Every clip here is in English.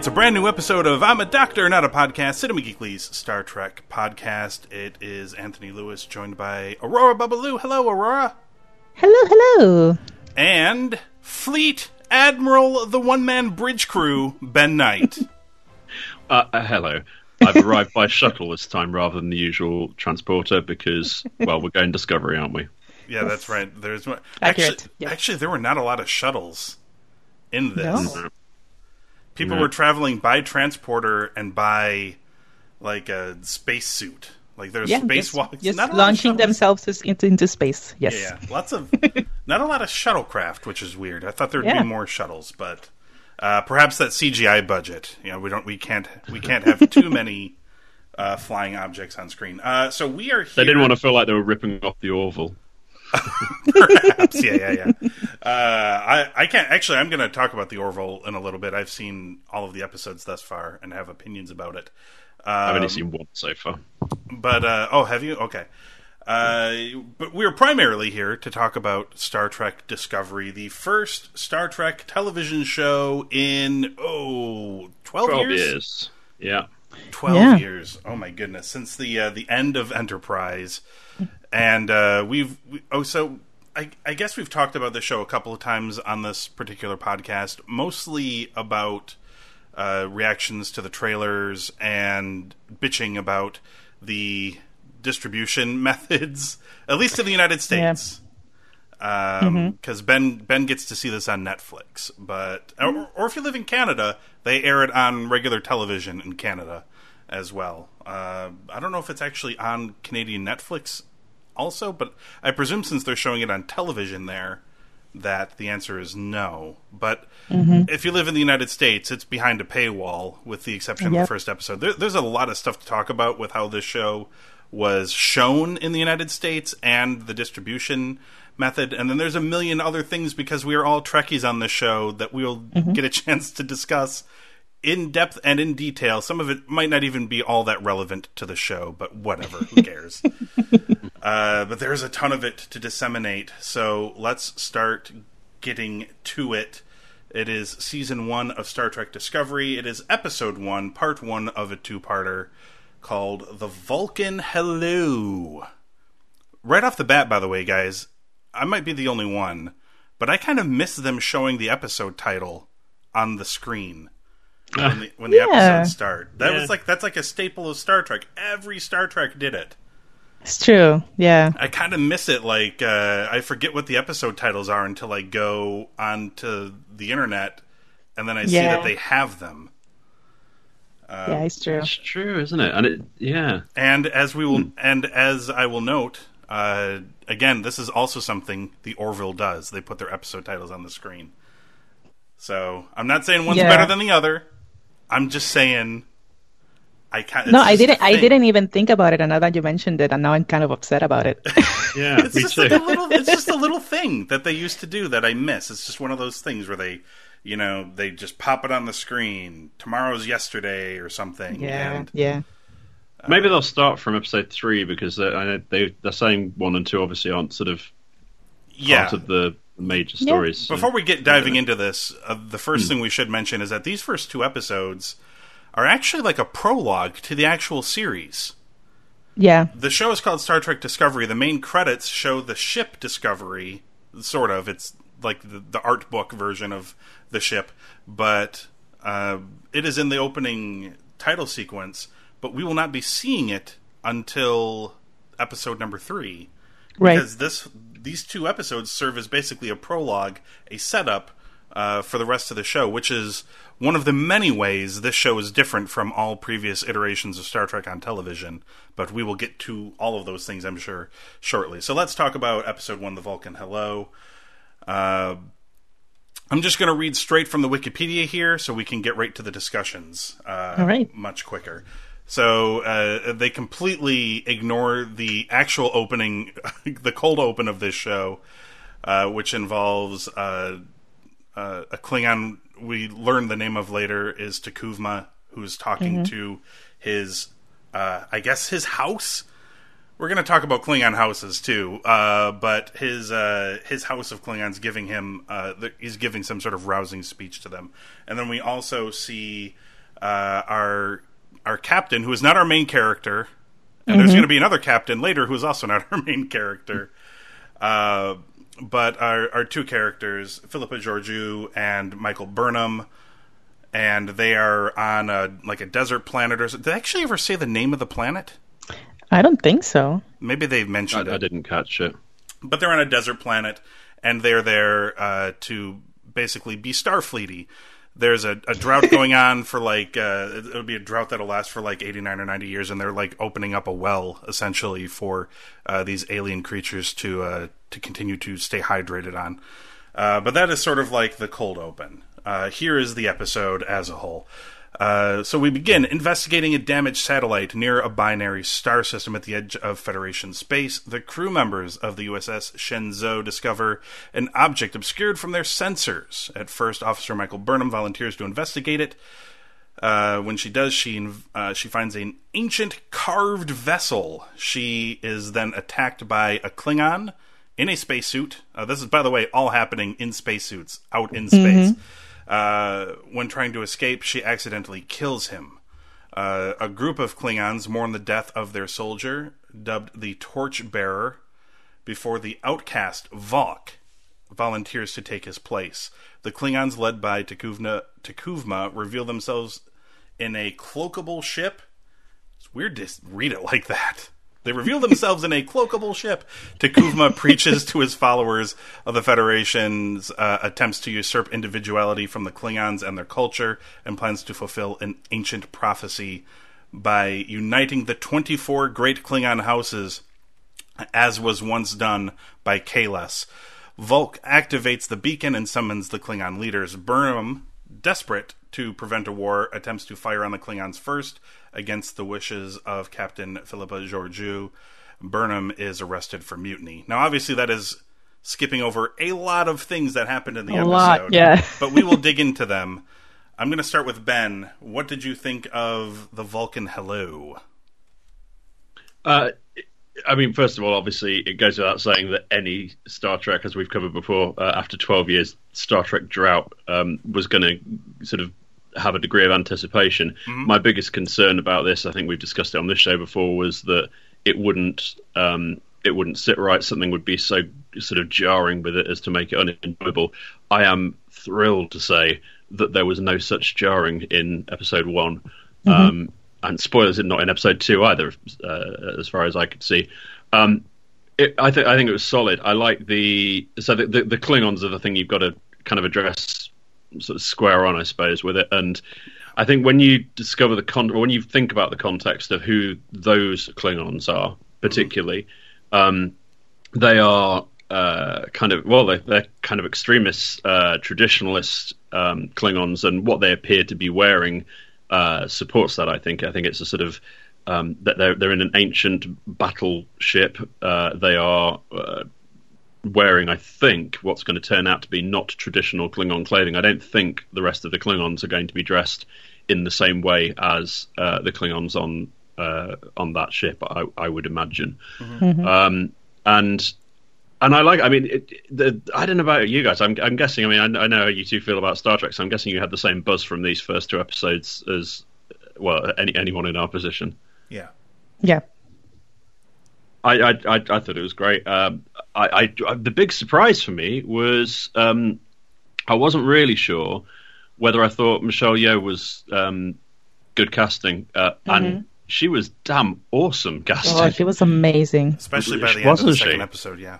It's a brand new episode of I'm a Doctor, Not a Podcast, Cinema Geekly's Star Trek podcast. It is Anthony Lewis joined by Aurora Babaloo. Hello, Aurora. Hello, hello. And Fleet Admiral, the one man bridge crew, Ben Knight. Uh, uh, hello. I've arrived by shuttle this time rather than the usual transporter because, well, we're going Discovery, aren't we? Yeah, that's right. There's one. Actually, yeah. actually, there were not a lot of shuttles in this. No. People No. were traveling by transporter and by like a spacesuit. Like there's Yeah, spacewalks. just, just Not a lot of launching themselves into, into space. Yes. Yeah, yeah. lots of not a lot of shuttlecraft, which is weird. I thought there'd Yeah. be more shuttles, but uh, perhaps that CGI budget. You know, we don't, we can't, we can't have too many uh, flying objects on screen. Uh, so we are. Here, They didn't want to feel like they were ripping off the Orville. Perhaps, yeah, yeah, yeah. Uh, I, I can't actually. I'm going to talk about the Orville in a little bit. I've seen all of the episodes thus far and have opinions about it. I've Um, only seen one so far. But uh, oh, have you? Okay. Uh, but we're primarily here to talk about Star Trek Discovery, the first Star Trek television show in oh 12, 12 years. years. Yeah. 12 Yeah. years. Oh my goodness, since the uh, the end of Enterprise. And uh, we've we, oh so I, I guess we've talked about the show a couple of times on this particular podcast, mostly about uh, reactions to the trailers and bitching about the distribution methods, at least in the United States. Because Ben Ben gets to see this on Netflix, but or, or if you live in Canada, they air it on regular television in Canada as well. Uh, I don't know if it's actually on Canadian Netflix also, but I presume since they're showing it on television there, that the answer is no. But mm-hmm. if you live in the United States, it's behind a paywall, with the exception of the first episode. There, there's a lot of stuff to talk about with how this show was shown in the United States and the distribution method. And then there's a million other things because we are all Trekkies on this show that we'll mm-hmm. get a chance to discuss in depth and in detail. Some of it might not even be all that relevant to the show, but whatever, who cares? uh, but there's a ton of it to disseminate, so let's start getting to it. It is season one of Star Trek Discovery. It is episode one, part one of a two parter called The Vulcan Hello. Right off the bat, by the way, guys, I might be the only one, but I kind of miss them showing the episode title on the screen when the, when the Yeah. episodes start. That Yeah. was like that's like a staple of Star Trek. Every Star Trek did it. It's true. Yeah. I kind of miss it. Like uh, I forget what the episode titles are until I go onto the internet, and then I see that they have them. yeah, it's true. It's true, isn't it? And it, yeah. And as we will, and as I will note, uh, again, this is also something the Orville does. They put their episode titles on the screen. So I'm not saying one's Yeah. better than the other. I'm just saying. I can't. No, I didn't. I didn't even think about it, and now that you mentioned it, and now I'm kind of upset about it. Yeah, It's me just too. like a little. It's just a little thing that they used to do that I miss. It's just one of those things where they, you know, they just pop it on the screen. Tomorrow's yesterday or something. yeah. And Yeah. Uh, Maybe they'll start from episode three because they, I know they, they're saying one and two obviously aren't sort of yeah. part of the major Yeah. stories. so- Before we get diving into this, uh, the first thing we should mention is that these first two episodes are actually like a prologue to the actual series. Yeah. The show is called Star Trek Discovery. The main credits show the ship Discovery, sort of. It's like the, the art book version of the ship, but uh, it is in the opening title sequence. But we will not be seeing it until episode number three, Right. because this these two episodes serve as basically a prologue, a setup uh, for the rest of the show, which is one of the many ways this show is different from all previous iterations of Star Trek on television. But we will get to all of those things, I'm sure, shortly. So let's talk about episode one, The Vulcan Hello. Uh, I'm just going to read straight from the Wikipedia here so we can get right to the discussions uh, All right. much quicker. So uh, they completely ignore the actual opening, the cold open of this show, uh, which involves uh, uh, a Klingon we learn the name of later is T'Kuvma, who's talking to his, uh, I guess, his house. We're going to talk about Klingon houses too, uh, but his uh, his house of Klingons giving him uh, the, he's giving some sort of rousing speech to them, and then we also see uh, our our captain, who is not our main character, and there's going to be another captain later who is also not our main character. Uh, but our, our two characters, Philippa Georgiou and Michael Burnham, and they are on a like a desert planet. Or did they actually ever say the name of the planet? I don't think so. Maybe they've mentioned I it, I didn't catch it. but they're on a desert planet, and they're there uh, to basically be Starfleety. There's a, a drought going on for like uh, it'll be a drought that'll last for like 89 or 90 years, and they're like opening up a well essentially for uh, these alien creatures to uh, to continue to stay hydrated on. Uh, but that is sort of like the cold open. Uh, here is the episode as a whole. Uh, so we begin investigating a damaged satellite near a binary star system at the edge of Federation space. The crew members of the USS Shenzhou discover an object obscured from their sensors. At first, Officer Michael Burnham volunteers to investigate it. Uh, when she does, she uh, she finds an ancient carved vessel. She is then attacked by a Klingon in a spacesuit. Uh, this is, by the way, all happening in spacesuits, out in space. Uh, when trying to escape, she accidentally kills him. Uh, a group of Klingons mourn the death of their soldier, dubbed the Torchbearer, before the outcast Voq volunteers to take his place. The Klingons, led by Takuvna, T'Kuvma, reveal themselves in a cloakable ship. It's weird to read it like that. They reveal themselves in a cloakable ship. T'Kuvma preaches to his followers of the Federation's uh, attempts to usurp individuality from the Klingons and their culture, and plans to fulfill an ancient prophecy by uniting the 24 great Klingon houses, as was once done by Kahless. Voq activates the beacon and summons the Klingon leaders. Burnham, desperate to prevent a war, attempts to fire on the Klingons first against the wishes of Captain Philippa Georgiou. Burnham is arrested for mutiny. Now, obviously, that is skipping over a lot of things that happened in the A episode. lot, yeah. but we will dig into them. I'm going to start with Ben. What did you think of the Vulcan Hello? Uh, I mean, first of all, obviously, it goes without saying that any Star Trek, as we've covered before, uh, after 12 years Star Trek drought, um, was going to sort of have a degree of anticipation. My biggest concern about this, I think we've discussed it on this show before, was that it wouldn't um, it wouldn't sit right. Something would be so sort of jarring with it as to make it unenjoyable. I am thrilled to say that there was no such jarring in episode one. Um, and spoilers, it not in episode two either, uh, as far as I could see. Um, it, I think I think it was solid. I like the so the, the, the Klingons are the thing you've got to kind of address sort of square on, I suppose, with it. And I think when you discover the con, when you think about the context of who those Klingons are, particularly, um, they are uh, kind of well, they're, they're kind of extremist, uh, traditionalist um, Klingons, and what they appear to be wearing uh, supports that. I think. I think it's a sort of um, that they're they're in an ancient battleship. Uh, they are. Uh, wearing, I think, what's going to turn out to be not traditional Klingon clothing. I don't think the rest of the Klingons are going to be dressed in the same way as uh, the Klingons on uh, on that ship. I, I would imagine, um, and and I like. I mean, it, the, I don't know about you guys. I'm, I'm guessing. I mean, I, I know how you two feel about Star Trek, so I'm guessing you had the same buzz from these first two episodes as well. Any anyone in our position. Yeah. Yeah. I, I, I, I thought it was great. Um, I, I, the big surprise for me was um, I wasn't really sure whether I thought Michelle Yeoh was um, good casting, uh, and she was damn awesome casting. Oh, she was amazing. Especially by She- the end of the second she? episode, yeah.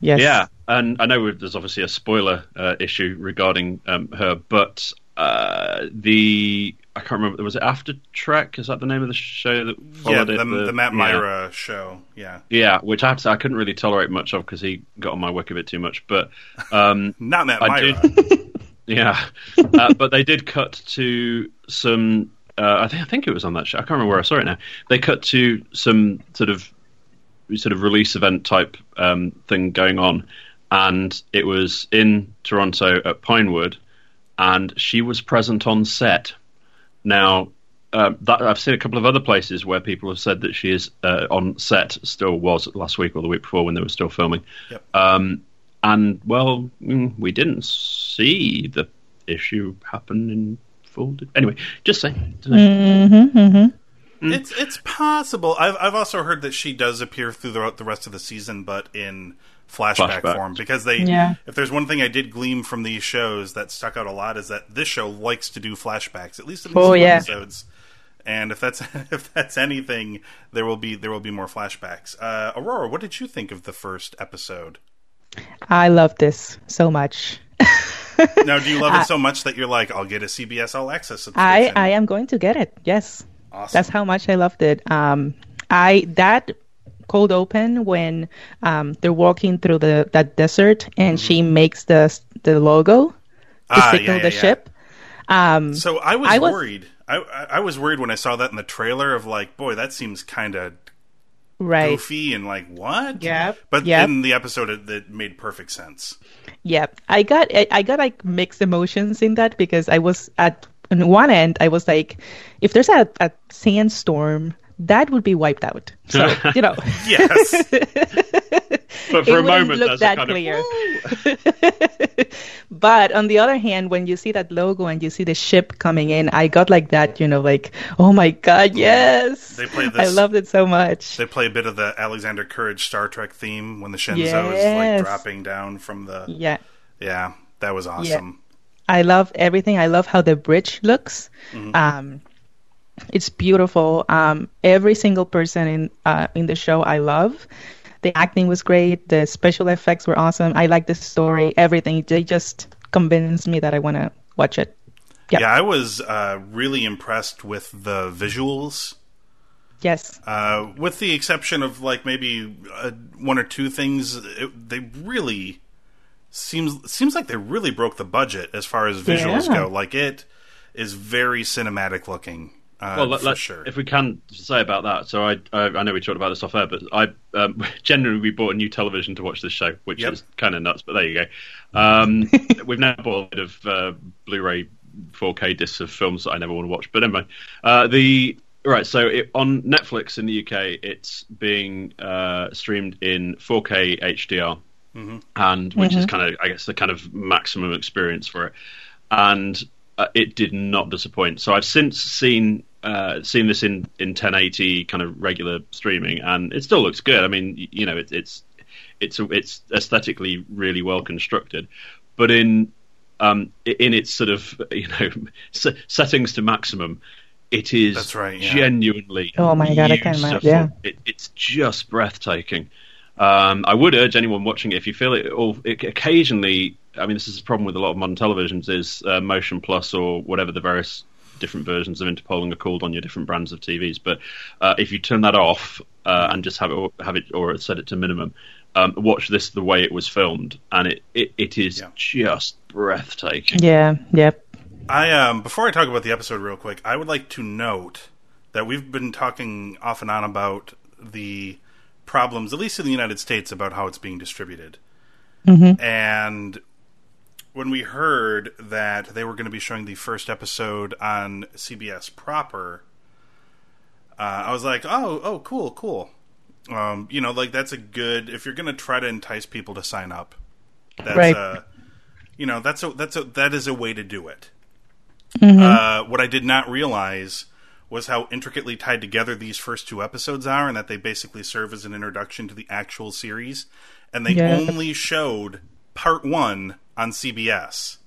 Yes. Yeah, and I know there's obviously a spoiler uh, issue regarding um, her, but uh, the I can't remember. Was it After Trek? Is that the name of the show that Yeah, the, it? the, Matt yeah. Show. Yeah, Yeah, which I have to say I couldn't really tolerate much of because he got on my wick a bit too much. But um, not Matt I Mira. yeah, uh, but they did cut to some. Uh, I think I think it was on that show. I can't remember where I saw it now. They cut to some sort of sort of release event type um, thing going on, and it was in Toronto at Pinewood, and she was present on set. Now, uh, that, I've seen a couple of other places where people have said that she is uh, on set. Still was last week or the week before when they were still filming. Yep. Um, and well, mm, we didn't see the issue happen in full. Anyway, just saying. Mm-hmm, mm-hmm. It's it's possible. I've I've also heard that she does appear throughout the rest of the season, but in flashback, Flashback. form. Because they, Yeah. if there's one thing I did glean from these shows that stuck out a lot is that this show likes to do flashbacks, at least in these Oh, two yeah. episodes. And if that's if that's anything, there will be there will be more flashbacks. Uh, Aurora, what did you think of the first episode? I love this so much. Now, do you love it so much that you're like, I'll get a CBS All Access Uh, I. I am going to get it. Yes. Awesome. That's how much I loved it. Um, I that cold open when um, they're walking through the that desert and she makes the the logo to Mm-hmm. Ah, signal yeah, the yeah, yeah. ship. Um, So I was, I was- worried. I, I was worried when I saw that in the trailer of like, boy, that seems kind of right. goofy and like what? Yeah. But yep. in the episode, it, it made perfect sense. Yeah, I got I got like mixed emotions in that because I was at on one end I was like, if there's a, a sandstorm, that would be wiped out. So you know, Yes, But it for a moment, look that kind clear. of but on the other hand, when you see that logo and you see the ship coming in, I got like that, you know, like oh my god, yes! They played I loved it so much. they play a bit of the Alexander Courage Star Trek theme when the Shenzhou is like dropping down from the. Yeah. Yeah, that was awesome. I love everything. I love how the bridge looks. Mm-hmm. Um, it's beautiful. Um, every single person in uh, in the show I love. The acting was great. The special effects were awesome. I like the story. Everything. They just convinced me that I want to watch it. Yeah, Yeah. I was uh, really impressed with the visuals. Yes. Uh, with the exception of like maybe uh, one or two things, it, they really seems seems like they really broke the budget as far as visuals Yeah. go. Like it is very cinematic looking. Uh, well, let, for let- sure. if we can say about that. So I, I, I know we talked about this off air, but I um, generally we bought a new television to watch this show, which Yep. is kind of nuts. But there you go. Um, we've now bought a bit of uh, Blu-ray 4K discs of films that I never want to watch. But anyway, uh, the right. So it, on Netflix in the UK, it's being uh, streamed in 4K HDR, and which is kind of I guess the kind of maximum experience for it, and uh, it did not disappoint. So I've since seen uh, seen this in, in 1080 kind of regular streaming, and it still looks good. I mean, you know, it, it's it's it's aesthetically really well constructed, but in um, in its sort of you know s- settings to maximum, it is That's right, yeah. genuinely. Oh my God, I can't imagine, yeah. It, it's just breathtaking. Um, I would urge anyone watching it if you feel it. Or it, occasionally, I mean, this is a problem with a lot of modern televisions: is uh, Motion Plus or whatever the various different versions of interpolling are called on your different brands of TVs. But uh, if you turn that off uh, and just have it, have it or set it to minimum, um, watch this the way it was filmed, and it it, it is Yeah. just breathtaking. Yeah. Yep. I um before I talk about the episode real quick, I would like to note that we've been talking off and on about the problems, at least in the United States, about how it's being distributed. And when we heard that they were going to be showing the first episode on CBS proper, uh, I was like, "Oh, oh, cool, cool." Um, you know, like that's a good if you're going to try to entice people to sign up. That's Right. a, you know, that's a that's a that is a way to do it. Uh, what I did not realize was how intricately tied together these first two episodes are, and that they basically serve as an introduction to the actual series. And they Yeah. only showed part one on CBS,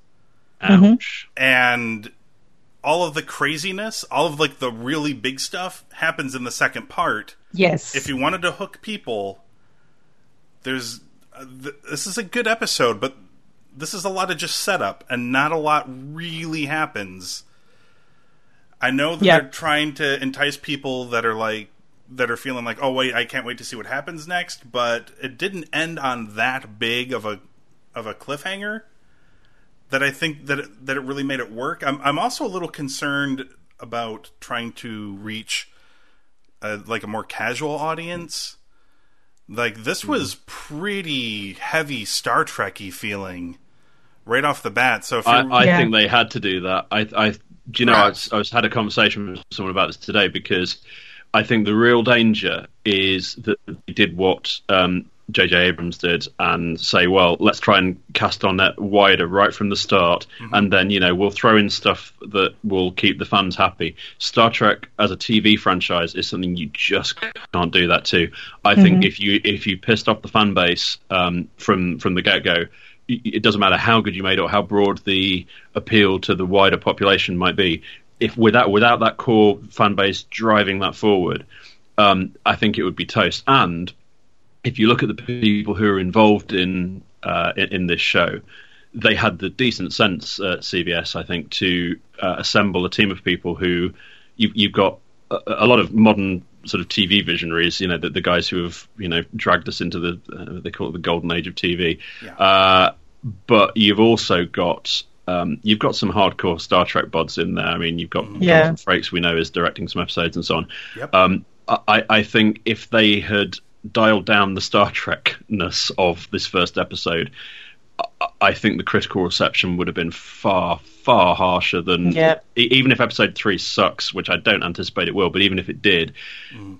Ouch. Mm-hmm. and all of the craziness, all of like the really big stuff, happens in the second part. Yes. If you wanted to hook people, there's uh, th- this is a good episode, but this is a lot of just setup, and not a lot really happens. I know that Yeah. they're trying to entice people that are like that are feeling like, oh wait, I can't wait to see what happens next. But it didn't end on that big of a of a cliffhanger that I think that it, that it really made it work. I'm I'm also a little concerned about trying to reach a, like a more casual audience. Like this mm-hmm. was pretty heavy Star Trekky feeling right off the bat. So if I, I Yeah. think they had to do that. I, I do you know, I, Right. I was had a conversation with someone about this today because I think the real danger is that they did what um, J.J. Abrams did and say, well, let's try and cast on that wider right from the start, and then you know we'll throw in stuff that will keep the fans happy. Star Trek as a TV franchise is something you just can't do that to. I think if you if you pissed off the fan base um, from from the get go, it doesn't matter how good you made or how broad the appeal to the wider population might be. If without without that core fan base driving that forward, um, I think it would be toast. And if you look at the people who are involved in uh, in, in this show, they had the decent sense at CBS, I think, to uh, assemble a team of people who you, you've got a, a lot of modern sort of TV visionaries. You know, the, the guys who have you know dragged us into the uh, they call it the golden age of TV. Yeah. Uh, but you've also got um, you've got some hardcore Star Trek buds in there. I mean, you've got Yeah. Jonathan Frakes, we know, is directing some episodes and so on. Yep. Um, I, I think if they had dialed down the Star Trekness of this first episode, I- I think the critical reception would have been far, far harsher than Yeah. e- even if episode three sucks, which I don't anticipate it will. But even if it did,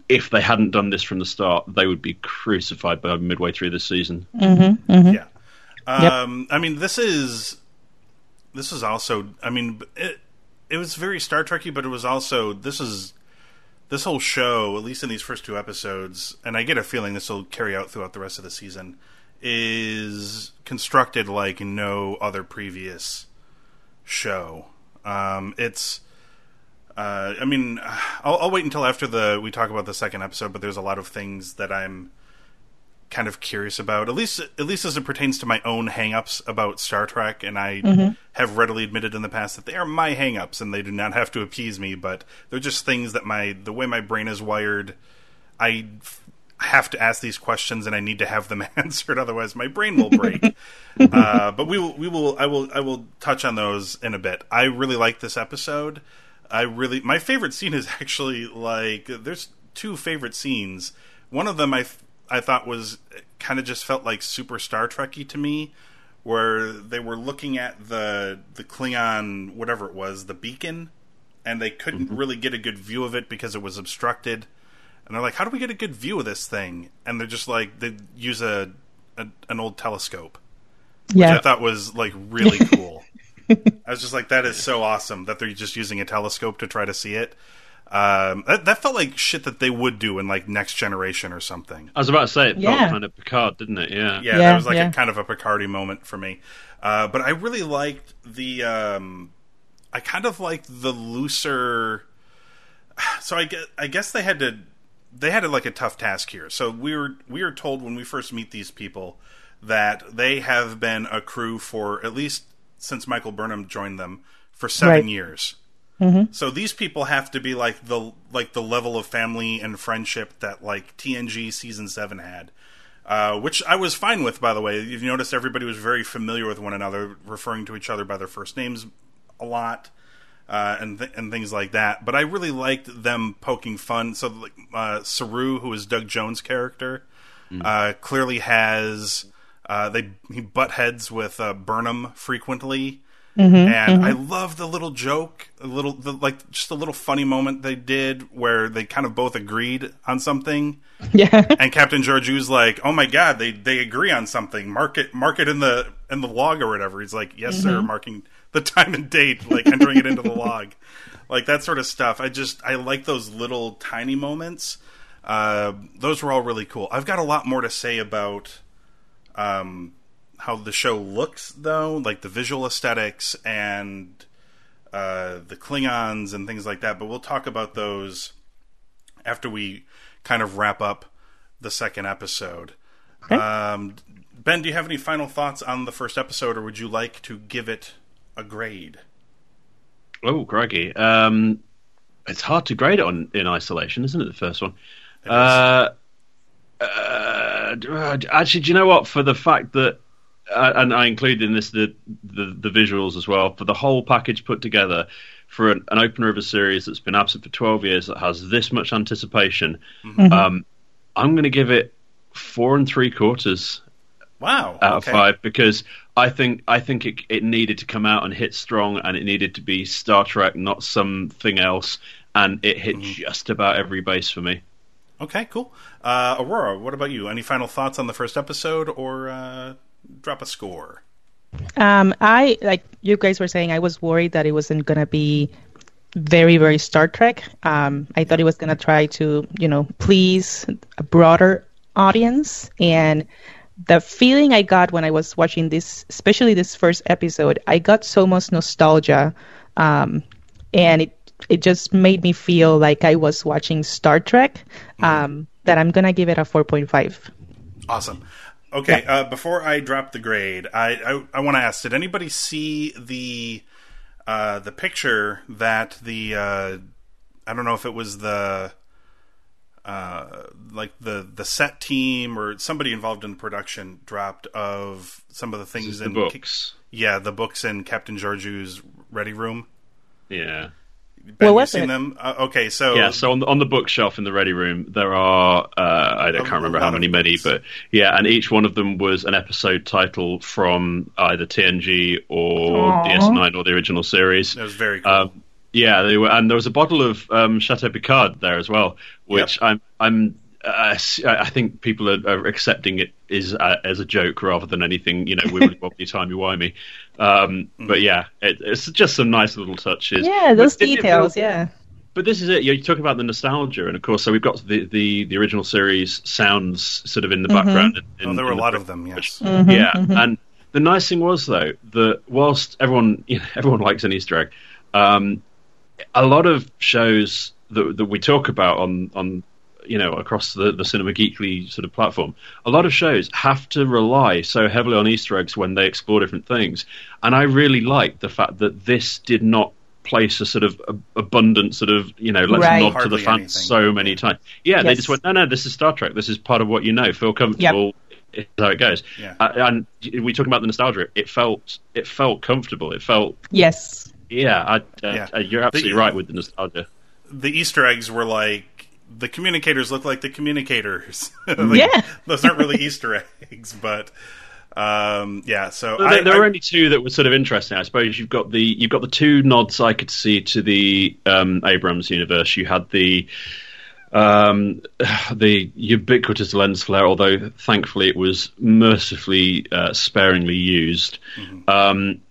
if they hadn't done this from the start, they would be crucified by midway through this season. Yeah. Um, I mean, this is this is also. I mean, it it was very Star Trekky, but it was also this is this whole show, at least in these first two episodes, and I get a feeling this will carry out throughout the rest of the season, is constructed like no other previous show. Um, it's. Uh, I mean, I'll, I'll wait until after the we talk about the second episode, but there's a lot of things that I'm kind of curious about at least at least as it pertains to my own hangups about Star Trek and I have readily admitted in the past that they are my hangups and they do not have to appease me but they're just things that my the way my brain is wired I f- have to ask these questions and I need to have them answered otherwise my brain will break. Uh, but we will we will I will I will touch on those in a bit. I really like this episode. I really my favorite scene is actually like there's two favorite scenes. One of them I I thought was kind of just felt like super Star Trekky to me, where they were looking at the the Klingon whatever it was the beacon, and they couldn't mm-hmm. really get a good view of it because it was obstructed, and they're like, "How do we get a good view of this thing?" And they're just like they use a, a an old telescope, which Yeah. I thought was like really cool. I was just like, that is so awesome that they're just using a telescope to try to see it. Um, that, that felt like shit that they would do in like Next Generation or something. I was about to say it felt Yeah. kind of Picard, didn't it? Yeah. Yeah, Yeah, that was like yeah. a kind of a Picardy moment for me. Uh, but I really liked the. Um, I kind of liked the looser. So I guess, I guess they had to they had like a tough task here. So we were we were told when we first meet these people that they have been a crew for at least since Michael Burnham joined them for seven Right. years. So these people have to be like the like the level of family and friendship that like TNG season seven had, uh, which I was fine with. By the way, you've noticed everybody was very familiar with one another, referring to each other by their first names a lot, uh, and th- and things like that. But I really liked them poking fun. So like uh, Saru, who is Doug Jones' character, uh, clearly has uh, they he butt heads with uh, Burnham frequently. And I love the little joke, a little the, like just a little funny moment they did where they kind of both agreed on something, Yeah. and Captain Georgiou's like, "Oh my god, they they agree on something. Mark it mark it in the in the log or whatever." He's like, "Yes, sir," marking the time and date, like entering it into the log, like that sort of stuff. I just I like those little tiny moments. Uh, those were all really cool. I've got a lot more to say about um, how the show looks, though, like the visual aesthetics and uh, the Klingons and things like that. But we'll talk about those after we kind of wrap up the second episode. Okay. Um, ben, do you have any final thoughts on the first episode, or would you like to give it a grade? Oh, Greggy. Um, it's hard to grade it on in isolation, isn't it? The first one. Uh, uh, actually, do you know what? For the fact that, and I include in this the, the, the visuals as well. For the whole package put together, for an, an, opener of a series that's been absent for twelve years that has this much anticipation, mm-hmm. um, I'm going to give it four and three quarters. Wow, out okay. of five because I think I think it, it needed to come out and hit strong, and it needed to be Star Trek, not something else, and it hit mm-hmm. just about every base for me. Okay, cool. Uh, Aurora, what about you? Any final thoughts on the first episode, or uh, drop a score? Um, I like you guys were saying. I was worried that it wasn't gonna be very very Star Trek. Um, I thought it was gonna try to you know please a broader audience, and the feeling I got when I was watching this, especially this first episode, I got so much nostalgia, um, and it it just made me feel like I was watching Star Trek. Mm-hmm. Um, that I'm gonna give it a 4.5. Awesome. Okay, yeah. uh, before I drop the grade, I I, I want to ask: Did anybody see the uh, the picture that the uh, I don't know if it was the uh, like the the set team or somebody involved in the production dropped of some of the things in the books. Yeah, the books in Captain Georgiou's ready room. Yeah. Ben, what was seen it? them? Uh, okay, so yeah, so on the, on the bookshelf in the ready room there are uh, I can't remember how many many, but yeah, and each one of them was an episode title from either TNG or Aww. DS9 or the original series. It was very cool. Um, yeah, they were, and there was a bottle of um, Chateau Picard there as well, which yep. I'm I'm uh, I think people are, are accepting it is uh, as a joke rather than anything, you know, wibbly wobbly timey wimey. Um, mm. But yeah, it, it's just some nice little touches. Yeah, those but details. Feel, yeah. But this is it. You talk about the nostalgia, and of course, so we've got the the, the original series sounds sort of in the mm-hmm. background. In, oh, there were a lot of them. Yes. Mm-hmm, yeah, mm-hmm. and the nice thing was though that whilst everyone you know, everyone likes an Easter egg, um, a lot of shows that, that we talk about on on you know across the, the cinema geekly sort of platform a lot of shows have to rely so heavily on easter eggs when they explore different things and i really like the fact that this did not place a sort of abundant sort of you know let's right. nod Hardly to the fans anything. so many times yeah yes. they just went no no this is star trek this is part of what you know feel comfortable yep. how it goes yeah. uh, and we talk about the nostalgia it felt it felt comfortable it felt yes yeah, I, uh, yeah. Uh, you're absolutely the, right with the nostalgia the easter eggs were like the communicators look like the communicators. like, yeah, those aren't really Easter eggs, but um, yeah. So there, I, there I, were only two that were sort of interesting. I suppose you've got the you've got the two nods I could see to the um, Abrams universe. You had the um, the ubiquitous lens flare, although thankfully it was mercifully uh, sparingly used. Mm-hmm. Um,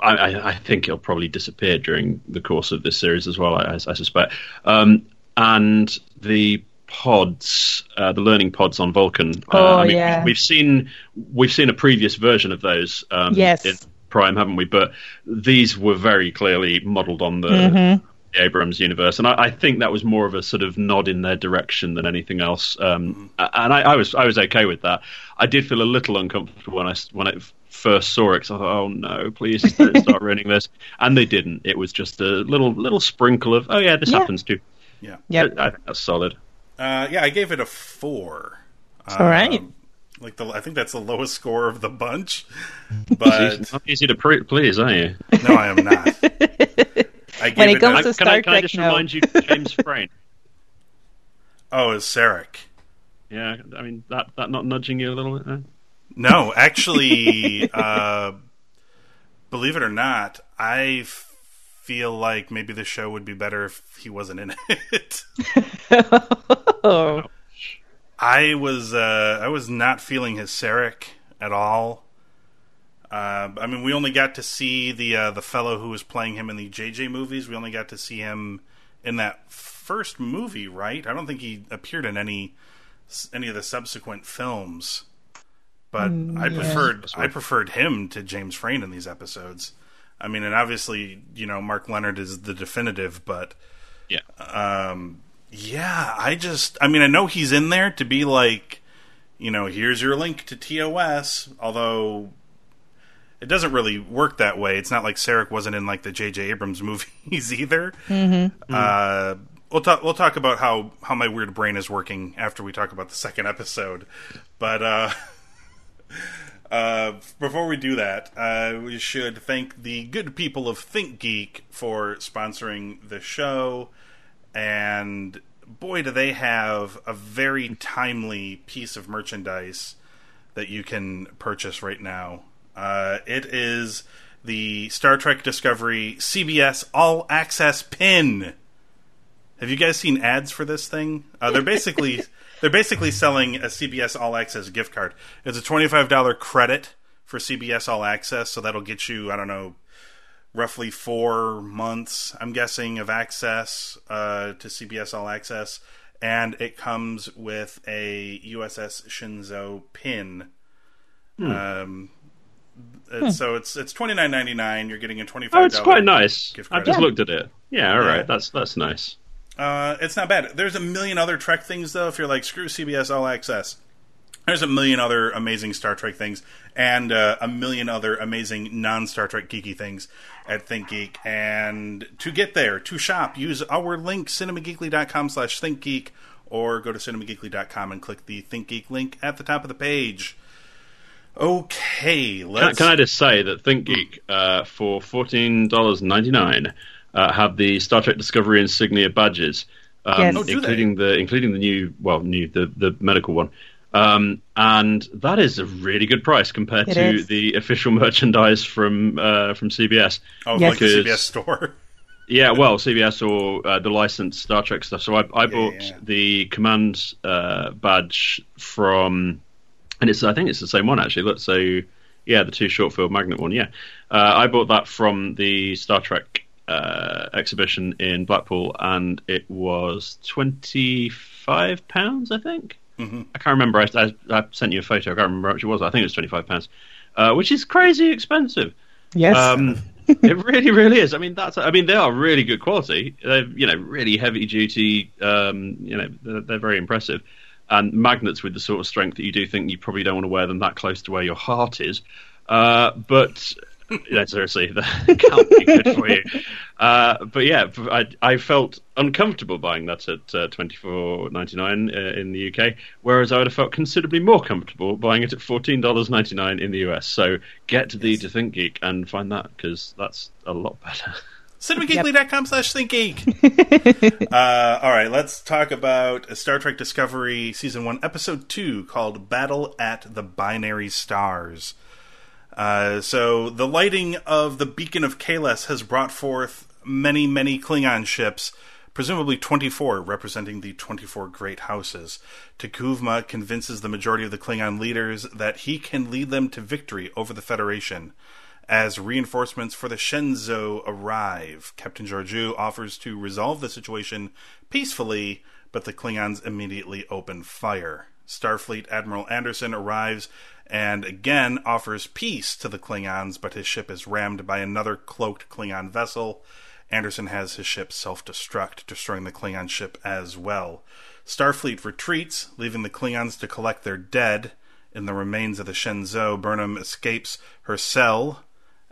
I, I, think it'll probably disappear during the course of this series as well. I, I suspect. Um, and the pods, uh, the learning pods on Vulcan. Uh, oh, I mean, yeah. We've seen we've seen a previous version of those. Um, yes. In Prime, haven't we? But these were very clearly modelled on the, mm-hmm. the, Abrams universe, and I, I, think that was more of a sort of nod in their direction than anything else. Um, and I, I, was I was okay with that. I did feel a little uncomfortable when I when I first saw it because I thought, oh no, please don't start ruining this. And they didn't. It was just a little little sprinkle of, oh yeah, this yeah. happens too. Yeah. Yeah. I think that's solid. Uh, yeah, I gave it a four. All right. Um, like the, I think that's the lowest score of the bunch. But not easy to pre- please, are you? No, I am not. I when it comes to Star Trek, I, can I just no. remind you, James Frain? oh, it's Sarek. Yeah, I mean that that not nudging you a little bit. There? No, actually, uh, believe it or not, I feel like maybe the show would be better if he wasn't in it. I was uh, I was not feeling his Sarek at all. Uh, I mean, we only got to see the uh, the fellow who was playing him in the JJ movies. We only got to see him in that first movie, right? I don't think he appeared in any any of the subsequent films. But mm, I preferred I preferred him to James Frain in these episodes. I mean, and obviously, you know, Mark Lenard is the definitive, but yeah, um, yeah. I just, I mean, I know he's in there to be like, you know, here's your link to TOS, although it doesn't really work that way. It's not like Sarek wasn't in like the J.J. Abrams movies either. Mm-hmm. Uh, we'll talk. We'll talk about how how my weird brain is working after we talk about the second episode. But uh, uh, before we do that, uh, we should thank the good people of ThinkGeek for sponsoring the show. And boy, do they have a very timely piece of merchandise that you can purchase right now. Uh, it is the Star Trek Discovery CBS All Access pin. Have you guys seen ads for this thing? Uh, they're basically they're basically selling a CBS All Access gift card. It's a twenty five dollar credit for CBS All Access, so that'll get you I don't know roughly four months, I'm guessing, of access uh, to CBS All Access, and it comes with a USS Shenzhou pin. Hmm. Um, hmm. So it's it's twenty nine ninety nine. You're getting a twenty five. Oh, it's quite nice. I've just looked at it. Yeah, all right. Yeah. That's that's nice. Uh, it's not bad. There's a million other Trek things though. If you're like screw CBS All Access, there's a million other amazing Star Trek things and uh, a million other amazing non Star Trek geeky things at ThinkGeek. And to get there, to shop, use our link cinemageekly.com slash ThinkGeek or go to cinemageekly.com and click the ThinkGeek link at the top of the page. Okay, let's. Can, can I just say that ThinkGeek uh, for fourteen dollars ninety nine uh, have the Star Trek Discovery insignia badges, um, yes. oh, including the including the new well new the the medical one. Um, and that is a really good price compared it to is. the official merchandise from uh, from CBS. Oh, yes. like the CBS store. yeah, well, CBS or uh, the licensed Star Trek stuff. So I, I bought yeah, yeah. the command uh, badge from, and it's I think it's the same one actually. Let's say, yeah, the two short field magnet one. Yeah, uh, I bought that from the Star Trek uh, exhibition in Blackpool, and it was twenty five pounds, I think. Mm-hmm. I can't remember. I, I, I, sent you a photo. I can't remember how much it was. I think it was twenty five pounds, uh, which is crazy expensive. Yes, um, it really, really is. I mean, that's. I mean, they are really good quality. They're you know really heavy duty. Um, you know, they're, they're, very impressive. And magnets with the sort of strength that you do think you probably don't want to wear them that close to where your heart is. Uh, but yeah, seriously, that can't be good for you. Uh, but yeah, I, I, felt uncomfortable buying that at uh, twenty four ninety nine uh, in the UK, whereas I would have felt considerably more comfortable buying it at fourteen dollars ninety nine in the US. So get to the yes. to Think Geek and find that because that's a lot better. cinemageekly.com slash thinkgeek. uh, all right, let's talk about Star Trek Discovery Season 1, Episode 2, called Battle at the Binary Stars. Uh, so the lighting of the beacon of Kahless has brought forth many, many Klingon ships, presumably 24, representing the 24 great houses. T'Kuvma convinces the majority of the Klingon leaders that he can lead them to victory over the Federation. As reinforcements for the Shenzhou arrive, Captain Georgiou offers to resolve the situation peacefully, but the Klingons immediately open fire. Starfleet Admiral Anderson arrives and again offers peace to the Klingons, but his ship is rammed by another cloaked Klingon vessel. Anderson has his ship self destruct, destroying the Klingon ship as well. Starfleet retreats, leaving the Klingons to collect their dead. In the remains of the Shenzhou, Burnham escapes her cell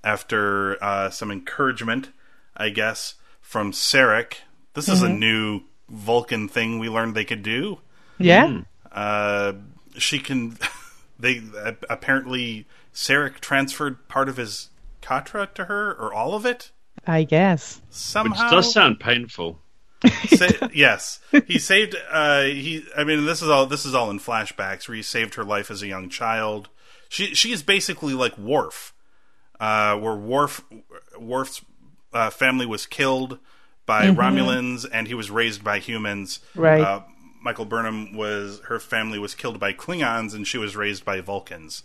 after uh, some encouragement, I guess, from Sarek. This mm-hmm. is a mm-hmm. new Vulcan thing we learned they could do. Yeah. Mm. Uh, she can. they uh, apparently Sarek transferred part of his katra to her, or all of it. I guess somehow. Which does sound painful. Sa- yes, he saved. Uh, he. I mean, this is all. This is all in flashbacks where he saved her life as a young child. She. She is basically like Worf, uh, where Worf. Worf's uh, family was killed by mm-hmm. Romulans, and he was raised by humans. Right. Michael Burnham was her family was killed by Klingons and she was raised by Vulcans.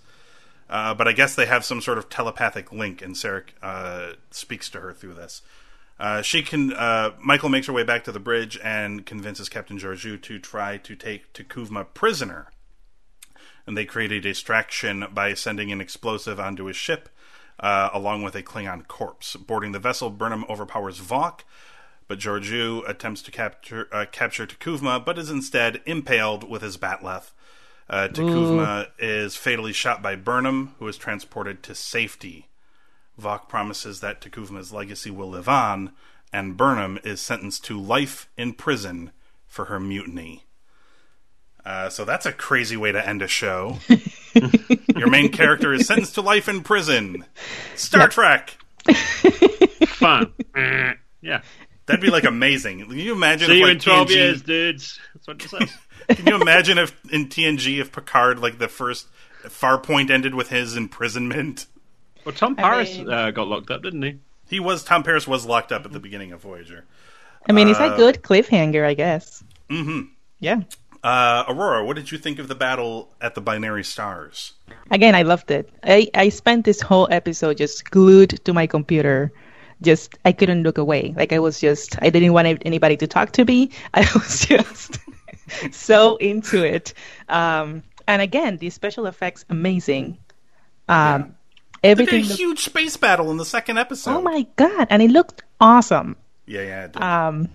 Uh, but I guess they have some sort of telepathic link, and Sarek uh, speaks to her through this. Uh, she can. Uh, Michael makes her way back to the bridge and convinces Captain Georgiou to try to take T'Kuvma prisoner. And they create a distraction by sending an explosive onto his ship, uh, along with a Klingon corpse. Boarding the vessel, Burnham overpowers Voq, but Georgiou attempts to capture uh, capture T'Kuvma, but is instead impaled with his bat'leth. Uh, T'Kuvma is fatally shot by Burnham, who is transported to safety. Voq promises that T'Kuvma's legacy will live on, and Burnham is sentenced to life in prison for her mutiny. Uh, so that's a crazy way to end a show. Your main character is sentenced to life in prison. Star Trek. Fun. Eh, yeah. That'd be like amazing. Can you imagine? See if, you like, in 12 TNG years, dudes. That's what it says. Can you imagine if in TNG if Picard like the first Farpoint ended with his imprisonment? Well, Tom I Paris mean- uh, got locked up, didn't he? He was Tom Paris was locked up at the beginning of Voyager. I mean, it's Uh, a good cliffhanger, I guess. Mm-hmm. Yeah. Uh, Aurora, what did you think of the battle at the Binary Stars? Again, I loved it. I, I spent this whole episode just glued to my computer. Just, I couldn't look away. Like, I was just, I didn't want anybody to talk to me. I was just so into it. Um, and again, the special effects, amazing. Um, They did a everything. looked- huge space battle in the second episode. oh my God. And it looked awesome. Yeah, yeah. It did. um,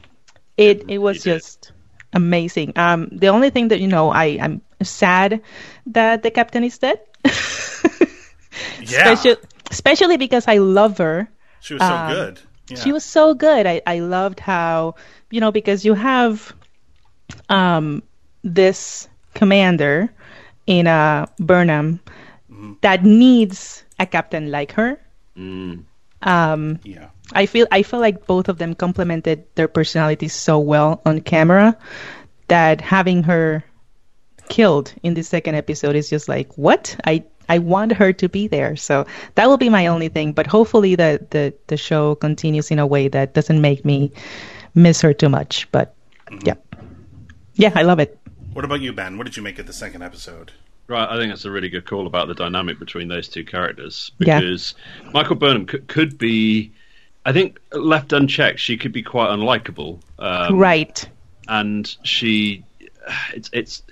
it it was did. just amazing. Um, the only thing that you know, I I'm sad that the captain is dead. yeah, Especially, especially because I love her. She was so um, good. Yeah. She was so good. I I loved how you know because you have um this commander in uh Burnham Mm-hmm. that needs a captain like her. Mm. Um, yeah. I feel I feel like both of them complemented their personalities so well on camera that having her killed in the second episode is just like what I I want her to be there. So that will be my only thing. But hopefully the the the show continues in a way that doesn't make me miss her too much. But yeah, yeah, I love it. What about you, Ben? What did you make of the second episode? Right, I think that's a really good call about the dynamic between those two characters Yeah. because Michael Burnham could, could be, I think, left unchecked, she could be quite unlikable. Um, right. and she it's it's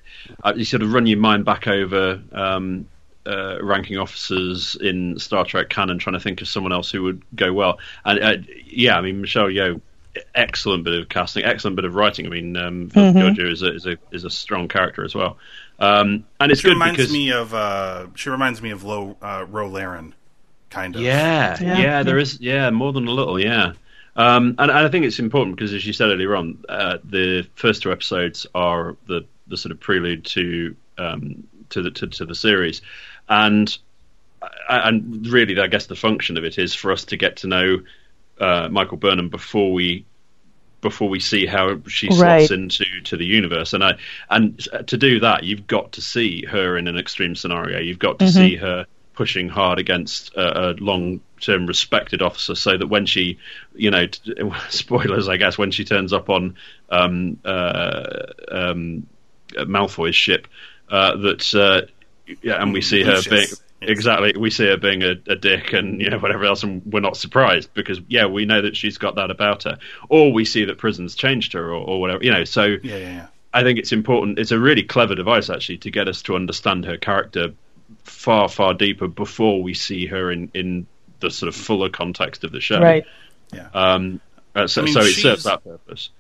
uh, you sort of run your mind back over um, uh, ranking officers in Star Trek canon, trying to think of someone else who would go well. And uh, yeah, I mean Michelle Yeoh, excellent bit of casting, excellent bit of writing. I mean, um, Georgiou is a, is a is a strong character as well. Um, and it's She good reminds because me of uh, she reminds me of Lo, uh, Ro Laren, kind of. Yeah, Yeah. yeah, there is. Yeah, more than a little. Yeah, um, and, and I think it's important because, as you said earlier on, uh, the first two episodes are the the sort of prelude to um, to the to, to the series, and and really, I guess the function of it is for us to get to know uh, Michael Burnham before we before we see how she slots Right. into to the universe. And I and to do that, you've got to see her in an extreme scenario. You've got to see her pushing hard against a, a long-term respected officer, so that when she, you know, t- spoilers, I guess, when she turns up on um, uh, um, Malfoy's ship, uh, that. Uh, yeah, and we see her Lucius. being Yes. exactly. We see her being a, a dick and you know whatever else, and we're not surprised because yeah, we know that she's got that about her, or we see that prison's changed her, or, or whatever. You know, so Yeah, yeah, yeah. I think it's important. It's a really clever device actually to get us to understand her character far, far deeper before we see her in in the sort of fuller context of the show. Right. yeah. Um. uh, so, I mean, so it serves that purpose.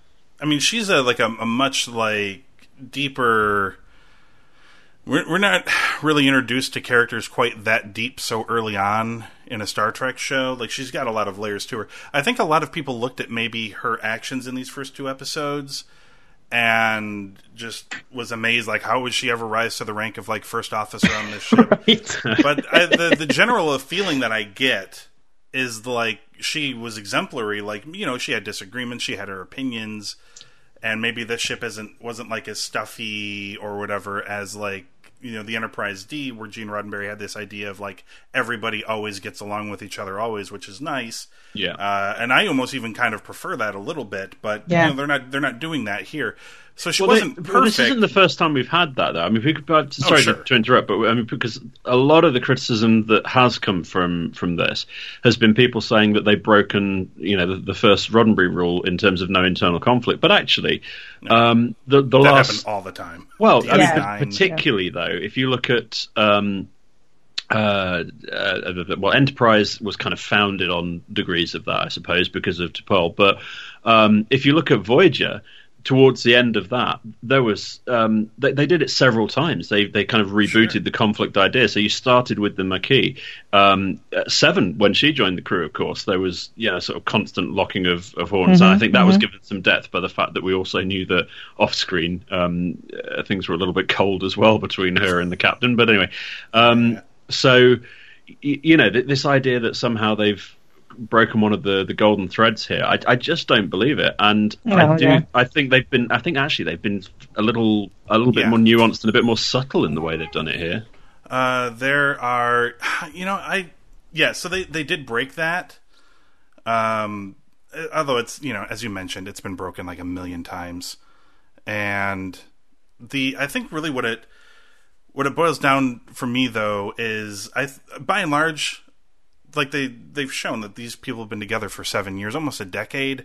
I mean, she's a like a, a much like deeper. We're we're not really introduced to characters quite that deep so early on in a Star Trek show. Like she's got a lot of layers to her. I think a lot of people looked at maybe her actions in these first two episodes and just was amazed. Like, how would she ever rise to the rank of like first officer on this ship? Right. but I, the the general feeling that I get is like she was exemplary. Like you know, she had disagreements, she had her opinions, and maybe the ship isn't wasn't like as stuffy or whatever as like you know the Enterprise D, where Gene Roddenberry had this idea of like everybody always gets along with each other always, which is nice. Yeah. Uh, and I almost even kind of prefer that a little bit, but Yeah. you know, they're not they're not doing that here. So she Well, wasn't but perfect. This isn't the first time we've had that, though. I mean, we could, uh, sorry sure. to, to interrupt, but I mean, because a lot of the criticism that has come from from this has been people saying that they've broken, you know, the, the first Roddenberry rule in terms of no internal conflict. But actually, um, the the that last happened all the time. well, I mean, Yeah. pa- particularly though, if you look at um, uh, uh, well, Enterprise was kind of founded on degrees of that, I suppose, because of T'Pol. But um, if you look at Voyager, towards the end of that, there was um, they, they, did it several times. They they kind of rebooted sure. the conflict idea. So you started with the Maquis um, seven when she joined the crew. Of course, there was you know sort of constant locking of, of horns, mm-hmm, and I think that mm-hmm. was given some depth by the fact that we also knew that off screen um, uh, things were a little bit cold as well between her and the captain. But anyway, um, so you know this idea that somehow they've broken one of the, the golden threads here. I, I just don't believe it, and I do. Yeah. I think they've been. I think actually they've been a little a little bit more nuanced and a bit more subtle in the way they've done it here. Uh, there are, you know, I yeah. So they they did break that. Um, although it's you know as you mentioned, it's been broken like a million times, and the I think really what it what it boils down for me though is I by and large like they they've shown that these people have been together for seven years, almost a decade.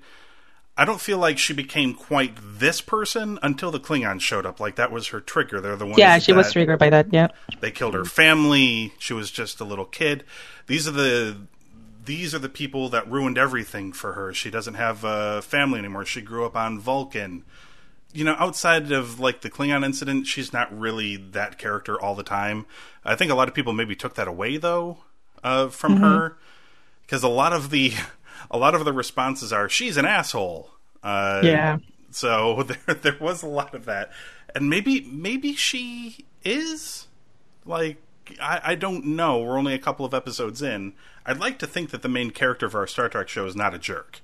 I don't feel like she became quite this person until the Klingons showed up. Like that was her trigger. They're the ones. Yeah, she was triggered by that. Yeah. They killed her family. She was just a little kid. These are the these are the people that ruined everything for her. She doesn't have a family anymore. She grew up on Vulcan. You know, outside of like the Klingon incident, she's not really that character all the time. I think a lot of people maybe took that away though uh, from mm-hmm. her because a lot of the a lot of the responses are she's an asshole. Uh, yeah. So there there was a lot of that, and maybe maybe she is like I, I don't know. We're only a couple of episodes in. I'd like to think that the main character of our Star Trek show is not a jerk.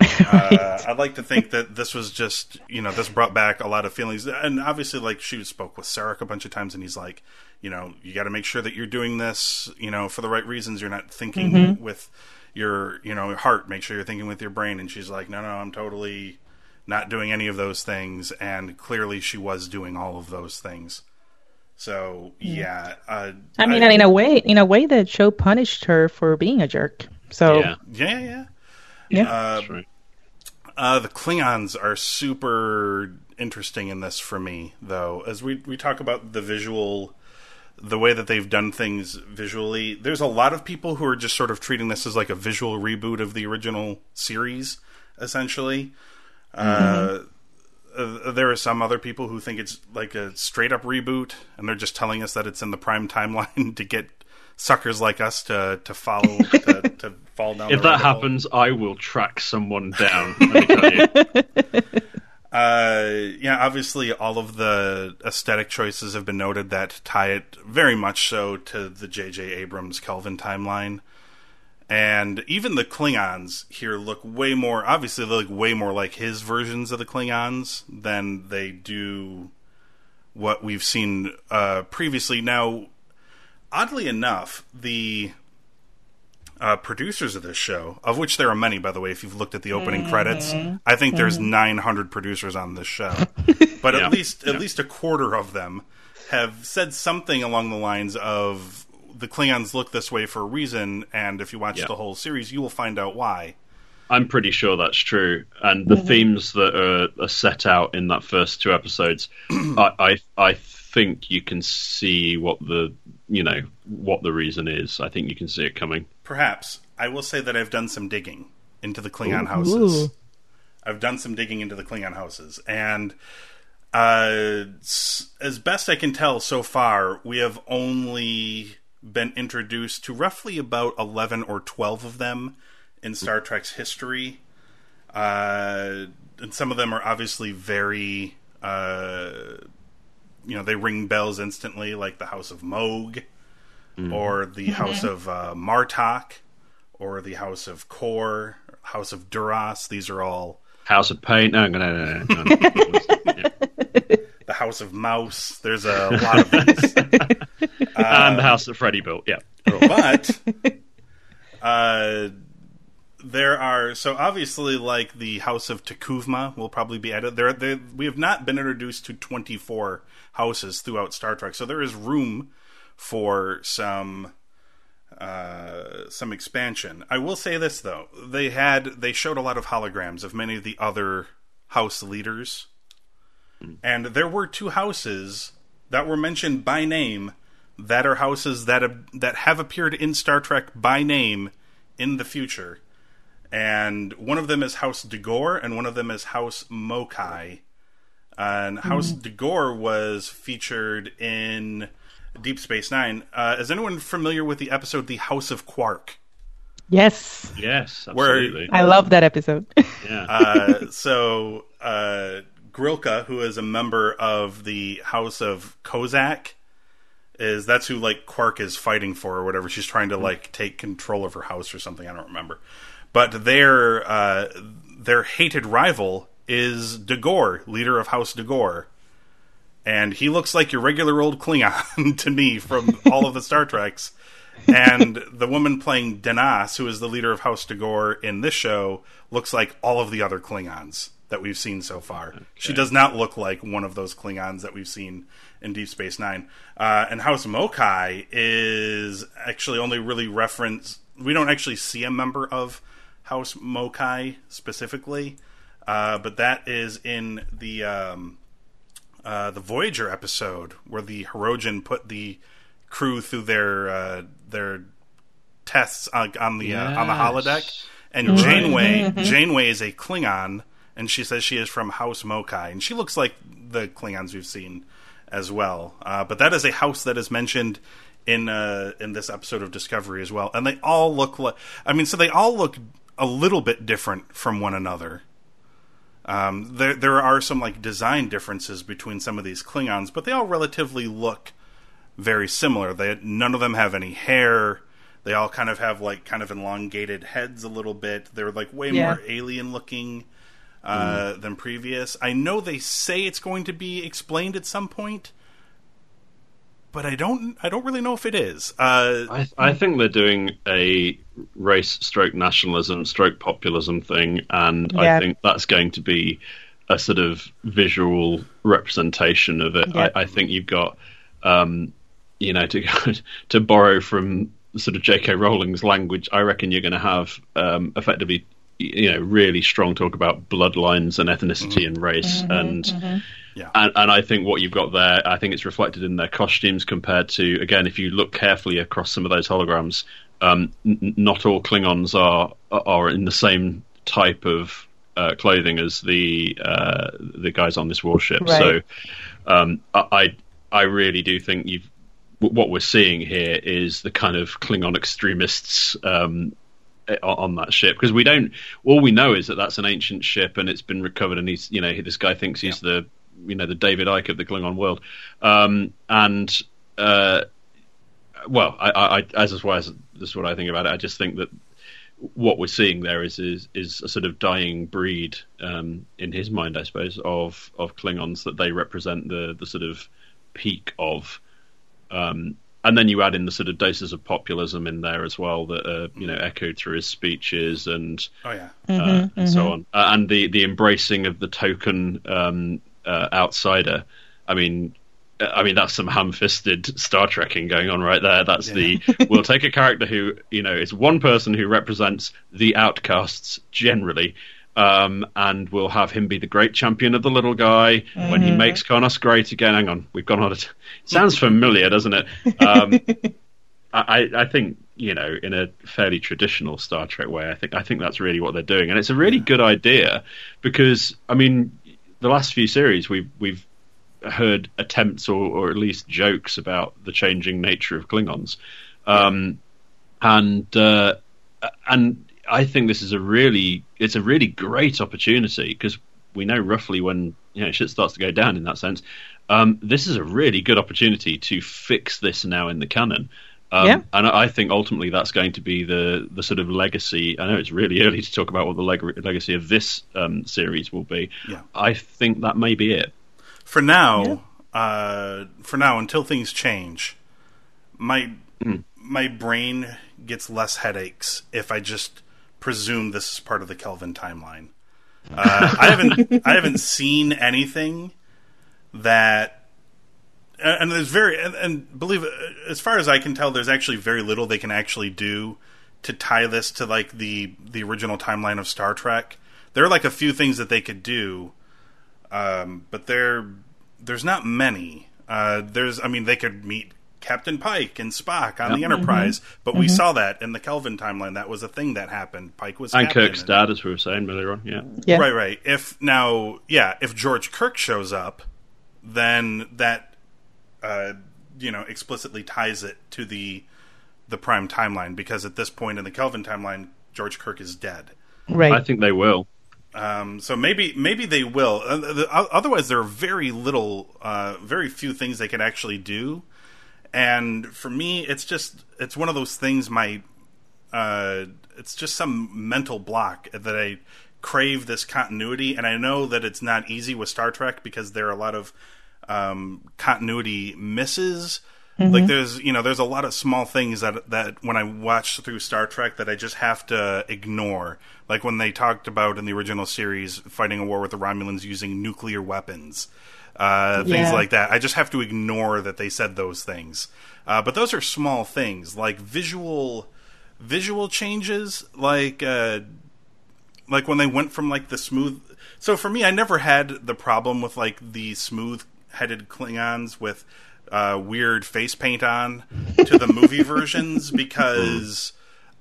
uh, I'd like to think that this was just, you know, this brought back a lot of feelings. And obviously, like, she spoke with Sarek a bunch of times, and he's like, you know, you got to make sure that you're doing this, you know, for the right reasons. You're not thinking mm-hmm. with your, you know, heart. Make sure you're thinking with your brain. And she's like, no, no, I'm totally not doing any of those things. And clearly, she was doing all of those things. So yeah, uh, I mean, I, in a way, in a way, that show punished her for being a jerk. So yeah, yeah, yeah. yeah. Uh, right. uh, the Klingons are super interesting in this for me, though. As we we talk about the visual the way that they've done things visually. There's a lot of people who are just sort of treating this as like a visual reboot of the original series, essentially. Mm-hmm. Uh, there are some other people who think it's like a straight up reboot, and they're just telling us that it's in the prime timeline to get suckers like us to to follow to, to fall down. If that happens, hole. I will track someone down. Uh, yeah, obviously, all of the aesthetic choices have been noted that tie it very much so to the J.J. Abrams Kelvin timeline. And even the Klingons here look way more, obviously, they look way more like his versions of the Klingons than they do what we've seen uh, previously. Now, oddly enough, the uh, producers of this show, of which there are many, by the way. If you've looked at the opening mm-hmm. credits, I think there's mm-hmm. 900 producers on this show, but yeah. at least at least a quarter of them have said something along the lines of the Klingons look this way for a reason, and if you watch yeah. the whole series, you will find out why. I'm pretty sure that's true, and the mm-hmm. themes that are, are, set out in that first two episodes, I, I I think you can see what the you know what the reason is. I think you can see it coming. Perhaps I will say that I've done some digging into the Klingon Ooh. houses. I've done some digging into the Klingon houses, and uh, as best I can tell so far, we have only been introduced to roughly about eleven or twelve of them in Star Trek's history. Uh, and some of them are obviously very uh, you know they ring bells instantly, like the House of Mogh, mm. or the mm-hmm. House of uh, Martok, or the House of Kor, House of Duras. These are all House of Pain. No, no, no, no. no. the House of Mouse. There's a lot of things, uh, and the House that Freddy built. Yeah, but. Uh, there are so obviously like the House of T'Kuvma will probably be added. There, there we have not been introduced to twenty four houses throughout Star Trek, so there is room for some uh, some expansion. I will say this though: they had they showed a lot of holograms of many of the other house leaders, and there were two houses that were mentioned by name that are houses that have, that have appeared in Star Trek by name in the future and one of them is House D'Ghor, and one of them is House Mokai. And House mm. D'Ghor was featured in Deep Space Nine. Uh, is anyone familiar with the episode "The House of Quark"? Yes. Yes, absolutely. Where, I love that episode. yeah. Uh, so uh, Grilka, who is a member of the House of Kozak, is that's who like Quark is fighting for or whatever. She's trying to like take control of her house or something. I don't remember. But their uh, their hated rival is D'Ghor, leader of House D'Ghor. And he looks like your regular old Klingon to me from all of the Star Treks. And the woman playing Dennas, who is the leader of House D'Ghor in this show, looks like all of the other Klingons that we've seen so far. Okay. She does not look like one of those Klingons that we've seen in Deep Space Nine. Uh, and House Mokai is actually only really reference. We don't actually see a member of House Mokai specifically, uh, but that is in the um, uh, the Voyager episode where the Hirogen put the crew through their uh, their tests on, on the yes. on the holodeck. And Janeway, Janeway is a Klingon and she says she is from House Mokai, and she looks like the Klingons we've seen as well. Uh, but that is a house that is mentioned in uh, in this episode of Discovery as well, and they all look like. I mean, so they all look a little bit different from one another. Um, there there are some like design differences between some of these Klingons, but they all relatively look very similar. They none of them have any hair. They all kind of have like kind of elongated heads a little bit. They're like way yeah. more alien looking uh, mm. than previous. I know they say it's going to be explained at some point, but I don't. I don't really know if it is. Uh, I, I, think they're doing a race stroke nationalism stroke populism thing, and yeah. I think that's going to be a sort of visual representation of it. Yeah. I, I, think you've got, um, you know, to to borrow from sort of J.K. Rowling's language. I reckon you're going to have um, effectively you know really strong talk about bloodlines and ethnicity mm-hmm. and race mm-hmm, and mm-hmm. yeah and, and I think what you've got there I think it's reflected in their costumes compared to again if you look carefully across some of those holograms um, n- not all Klingons are are in the same type of uh, clothing as the uh, the guys on this warship right. so um, I I really do think you've what we're seeing here is the kind of Klingon extremists um, on that ship because we don't. All we know is that that's an ancient ship and it's been recovered, and he's you know this guy thinks he's yeah. the you know the David Icke of the Klingon world, um, and uh, well, I, I, as as well as this is what I think about it. I just think that what we're seeing there is is, is a sort of dying breed um, in his mind, I suppose, of of Klingons that they represent the the sort of peak of um, and then you add in the sort of doses of populism in there as well that are you know echoed through his speeches and oh yeah uh, mm-hmm, and mm-hmm. so on uh, and the the embracing of the token um, uh, outsider i mean I mean that's some ham-fisted Star Trekking going on right there. That's yeah. the we'll take a character who you know is one person who represents the outcasts generally, um, and we'll have him be the great champion of the little guy mm-hmm. when he mm-hmm. makes Kronos great again. Hang on, we've gone on. It sounds familiar, doesn't it? Um, I, I, think you know, in a fairly traditional Star Trek way, I think I think that's really what they're doing, and it's a really good idea because I mean, the last few series we've we've heard attempts or, or at least jokes about the changing nature of Klingons, um, and uh, and I think this is a really it's a really great opportunity because we know roughly when you know shit starts to go down in that sense. Um, this is a really good opportunity to fix this now in the canon. Um, yeah. And I think ultimately that's going to be the the sort of legacy. I know it's really early to talk about what the leg- legacy of this um, series will be. Yeah. I think that may be it. For now, yeah. uh, for now, until things change, my mm. my brain gets less headaches if I just presume this is part of the Kelvin timeline. Uh, I haven't I haven't seen anything that, and there's very and, and believe as far as I can tell, there's actually very little they can actually do to tie this to like the the original timeline of Star Trek. There are like a few things that they could do, um, but there there's not many. Uh, there's I mean they could meet Captain Pike and Spock on the Enterprise, but we saw that in the Kelvin timeline. That was a thing that happened. Pike was And captain Kirk's dad, as we were saying earlier on. Yeah. Yeah. Right, right. If now, yeah, if George Kirk shows up, then that uh, you know explicitly ties it to the the prime timeline because at this point in the Kelvin timeline, George Kirk is dead. Right. I think they will. Um, so maybe maybe they will. Uh, the, otherwise, there are very little, uh, very few things they can actually do. And for me, it's just it's one of those things. My uh, it's just some mental block that I crave this continuity, and I know that it's not easy with Star Trek because there are a lot of um, continuity misses. Like there's you know there's a lot of small things that that when I watch through Star Trek that I just have to ignore. Like when they talked about in the original series fighting a war with the Romulans using nuclear weapons, uh, things Yeah. like that. I just have to ignore that they said those things. Uh, but those are small things like visual visual changes, like uh, like when they went from like the smooth. So for me, I never had the problem with like the smooth headed Klingons with uh, weird face paint on to the movie versions because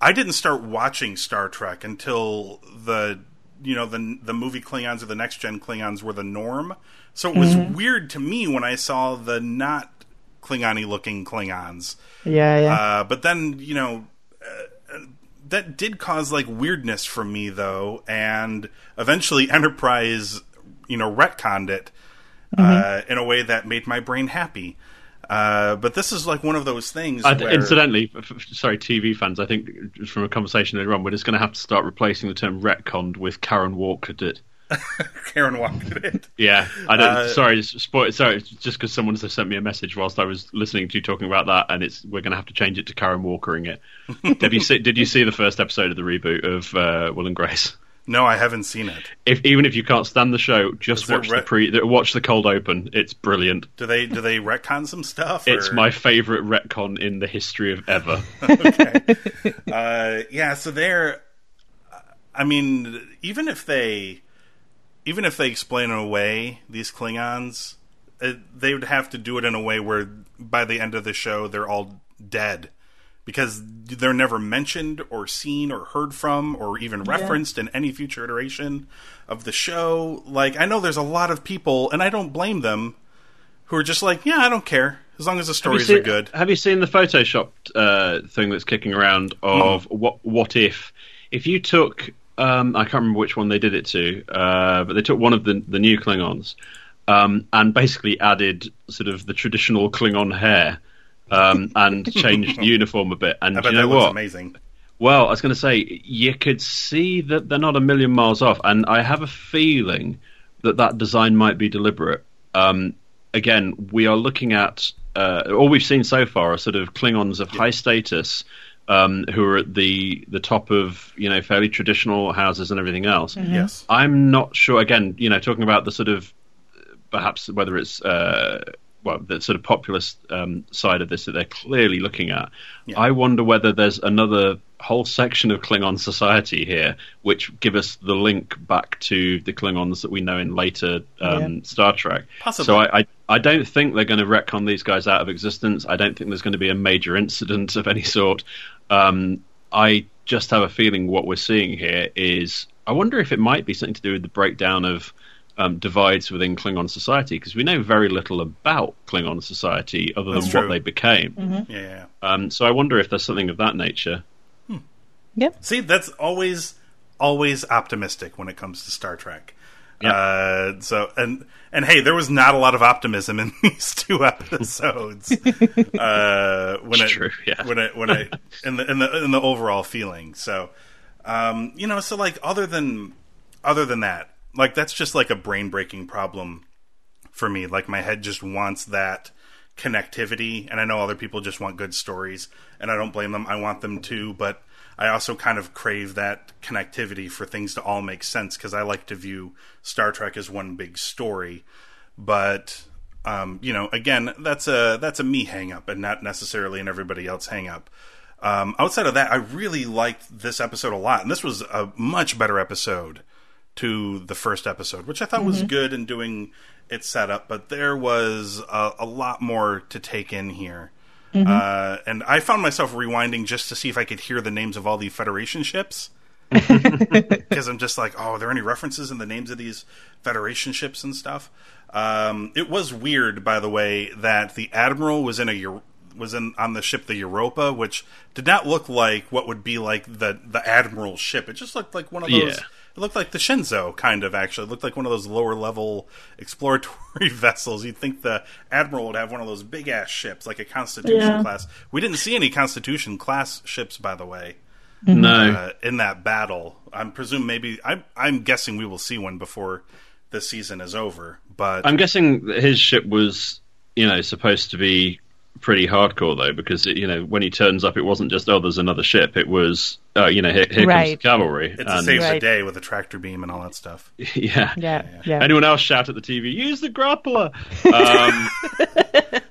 I didn't start watching Star Trek until the you know the the movie Klingons or the next gen Klingons were the norm. So it was weird to me when I saw the not Klingony looking Klingons. yeah, yeah. Uh, but then you know uh, that did cause like weirdness for me though, and eventually Enterprise you know retconned it uh, in a way that made my brain happy. Uh, but this is like one of those things. I, where, incidentally, f- sorry, TV fans. I think from a conversation earlier on, we're just going to have to start replacing the term retconned with Karen Walker did. Karen walked it. Yeah, I don't. Uh, sorry, spoil, sorry, just because someone has sent me a message whilst I was listening to you talking about that, and it's we're going to have to change it to Karen Walkering it. did you see? Did you see the first episode of the reboot of uh, Will and Grace? No, I haven't seen it. If even if you can't stand the show, just watch re- the pre, watch the cold open. It's brilliant. Do they do they retcon some stuff? It's my favorite retcon in the history of ever. uh, yeah. So they're. I mean, even if they, even if they explain away these Klingons, uh, they would have to do it in a way where by the end of the show they're all dead because they're never mentioned or seen or heard from or even referenced in any future iteration of the show. Like I know there's a lot of people, and I don't blame them, who are just like, yeah, I don't care as long as the stories seen- are good. Have you seen the photoshopped uh, thing that's kicking around of Hmm. what what if if you took um, I can't remember which one they did it to, uh, but they took one of the the new Klingons um, and basically added sort of the traditional Klingon hair. Um, and changed uniform a bit, and I bet you know that what? amazing. Well, I was going to say you could see that they're not a million miles off, and I have a feeling that that design might be deliberate. Um, again, we are looking at uh, all we've seen so far are sort of Klingons of high status um, who are at the the top of you know fairly traditional houses and everything else. Yes. I'm not sure. Again, you know, talking about the sort of perhaps whether it's uh, well the sort of populist um, side of this that they're clearly looking at. I wonder whether there's another whole section of Klingon society here which give us the link back to the Klingons that we know in later um, Yeah. Star Trek. Possibly. So I, I I don't think they're going to retcon these guys out of existence. I don't think there's going to be a major incident of any sort. Um, I just have a feeling what we're seeing here is. I wonder if it might be something to do with the breakdown of um, divides within Klingon society because we know very little about Klingon society other than That's what true. they became. Yeah, yeah, yeah. Um, so I wonder if there's something of that nature. Yep. See, that's always always optimistic when it comes to Star Trek. Yeah. Uh, so and and hey, there was not a lot of optimism in these two episodes. uh, when it, True, yeah. when it when I in the in the in the overall feeling. So, um, you know, so like other than other than that, like that's just like a brain breaking problem for me. Like my head just wants that connectivity, and I know other people just want good stories, and I don't blame them. I want them too, but I also kind of crave that connectivity for things to all make sense because I like to view Star Trek as one big story. But um, you know, again, that's a that's a me hang up, and not necessarily an everybody else hang up. Um, outside of that, I really liked this episode a lot, and this was a much better episode to the first episode, which I thought was good in doing its setup. But there was a, a lot more to take in here. Uh, and I found myself rewinding just to see if I could hear the names of all the Federation ships. Because I'm just like, oh, are there any references in the names of these Federation ships and stuff? Um, it was weird, by the way, that the admiral was in a was in on the ship the Europa, which did not look like what would be like the the admiral ship. It just looked like one of those. Yeah. It looked like the Shenzhou, kind of actually. It looked like one of those lower level exploratory vessels. You'd think the admiral would have one of those big ass ships, like a Constitution Yeah. class. We didn't see any Constitution class ships, by the way No, uh, in that battle. I'm presume maybe I'm I'm guessing we will see one before the season is over. But I'm guessing that his ship was, you know, supposed to be pretty hardcore though, because it, you know when he turns up, it wasn't just oh, there's another ship. It was, uh, you know, here, here comes the cavalry. it's a and, save the Right. day with a tractor beam and all that stuff. yeah. Yeah, yeah. Anyone else shout at the TV? Use the grappler. Um,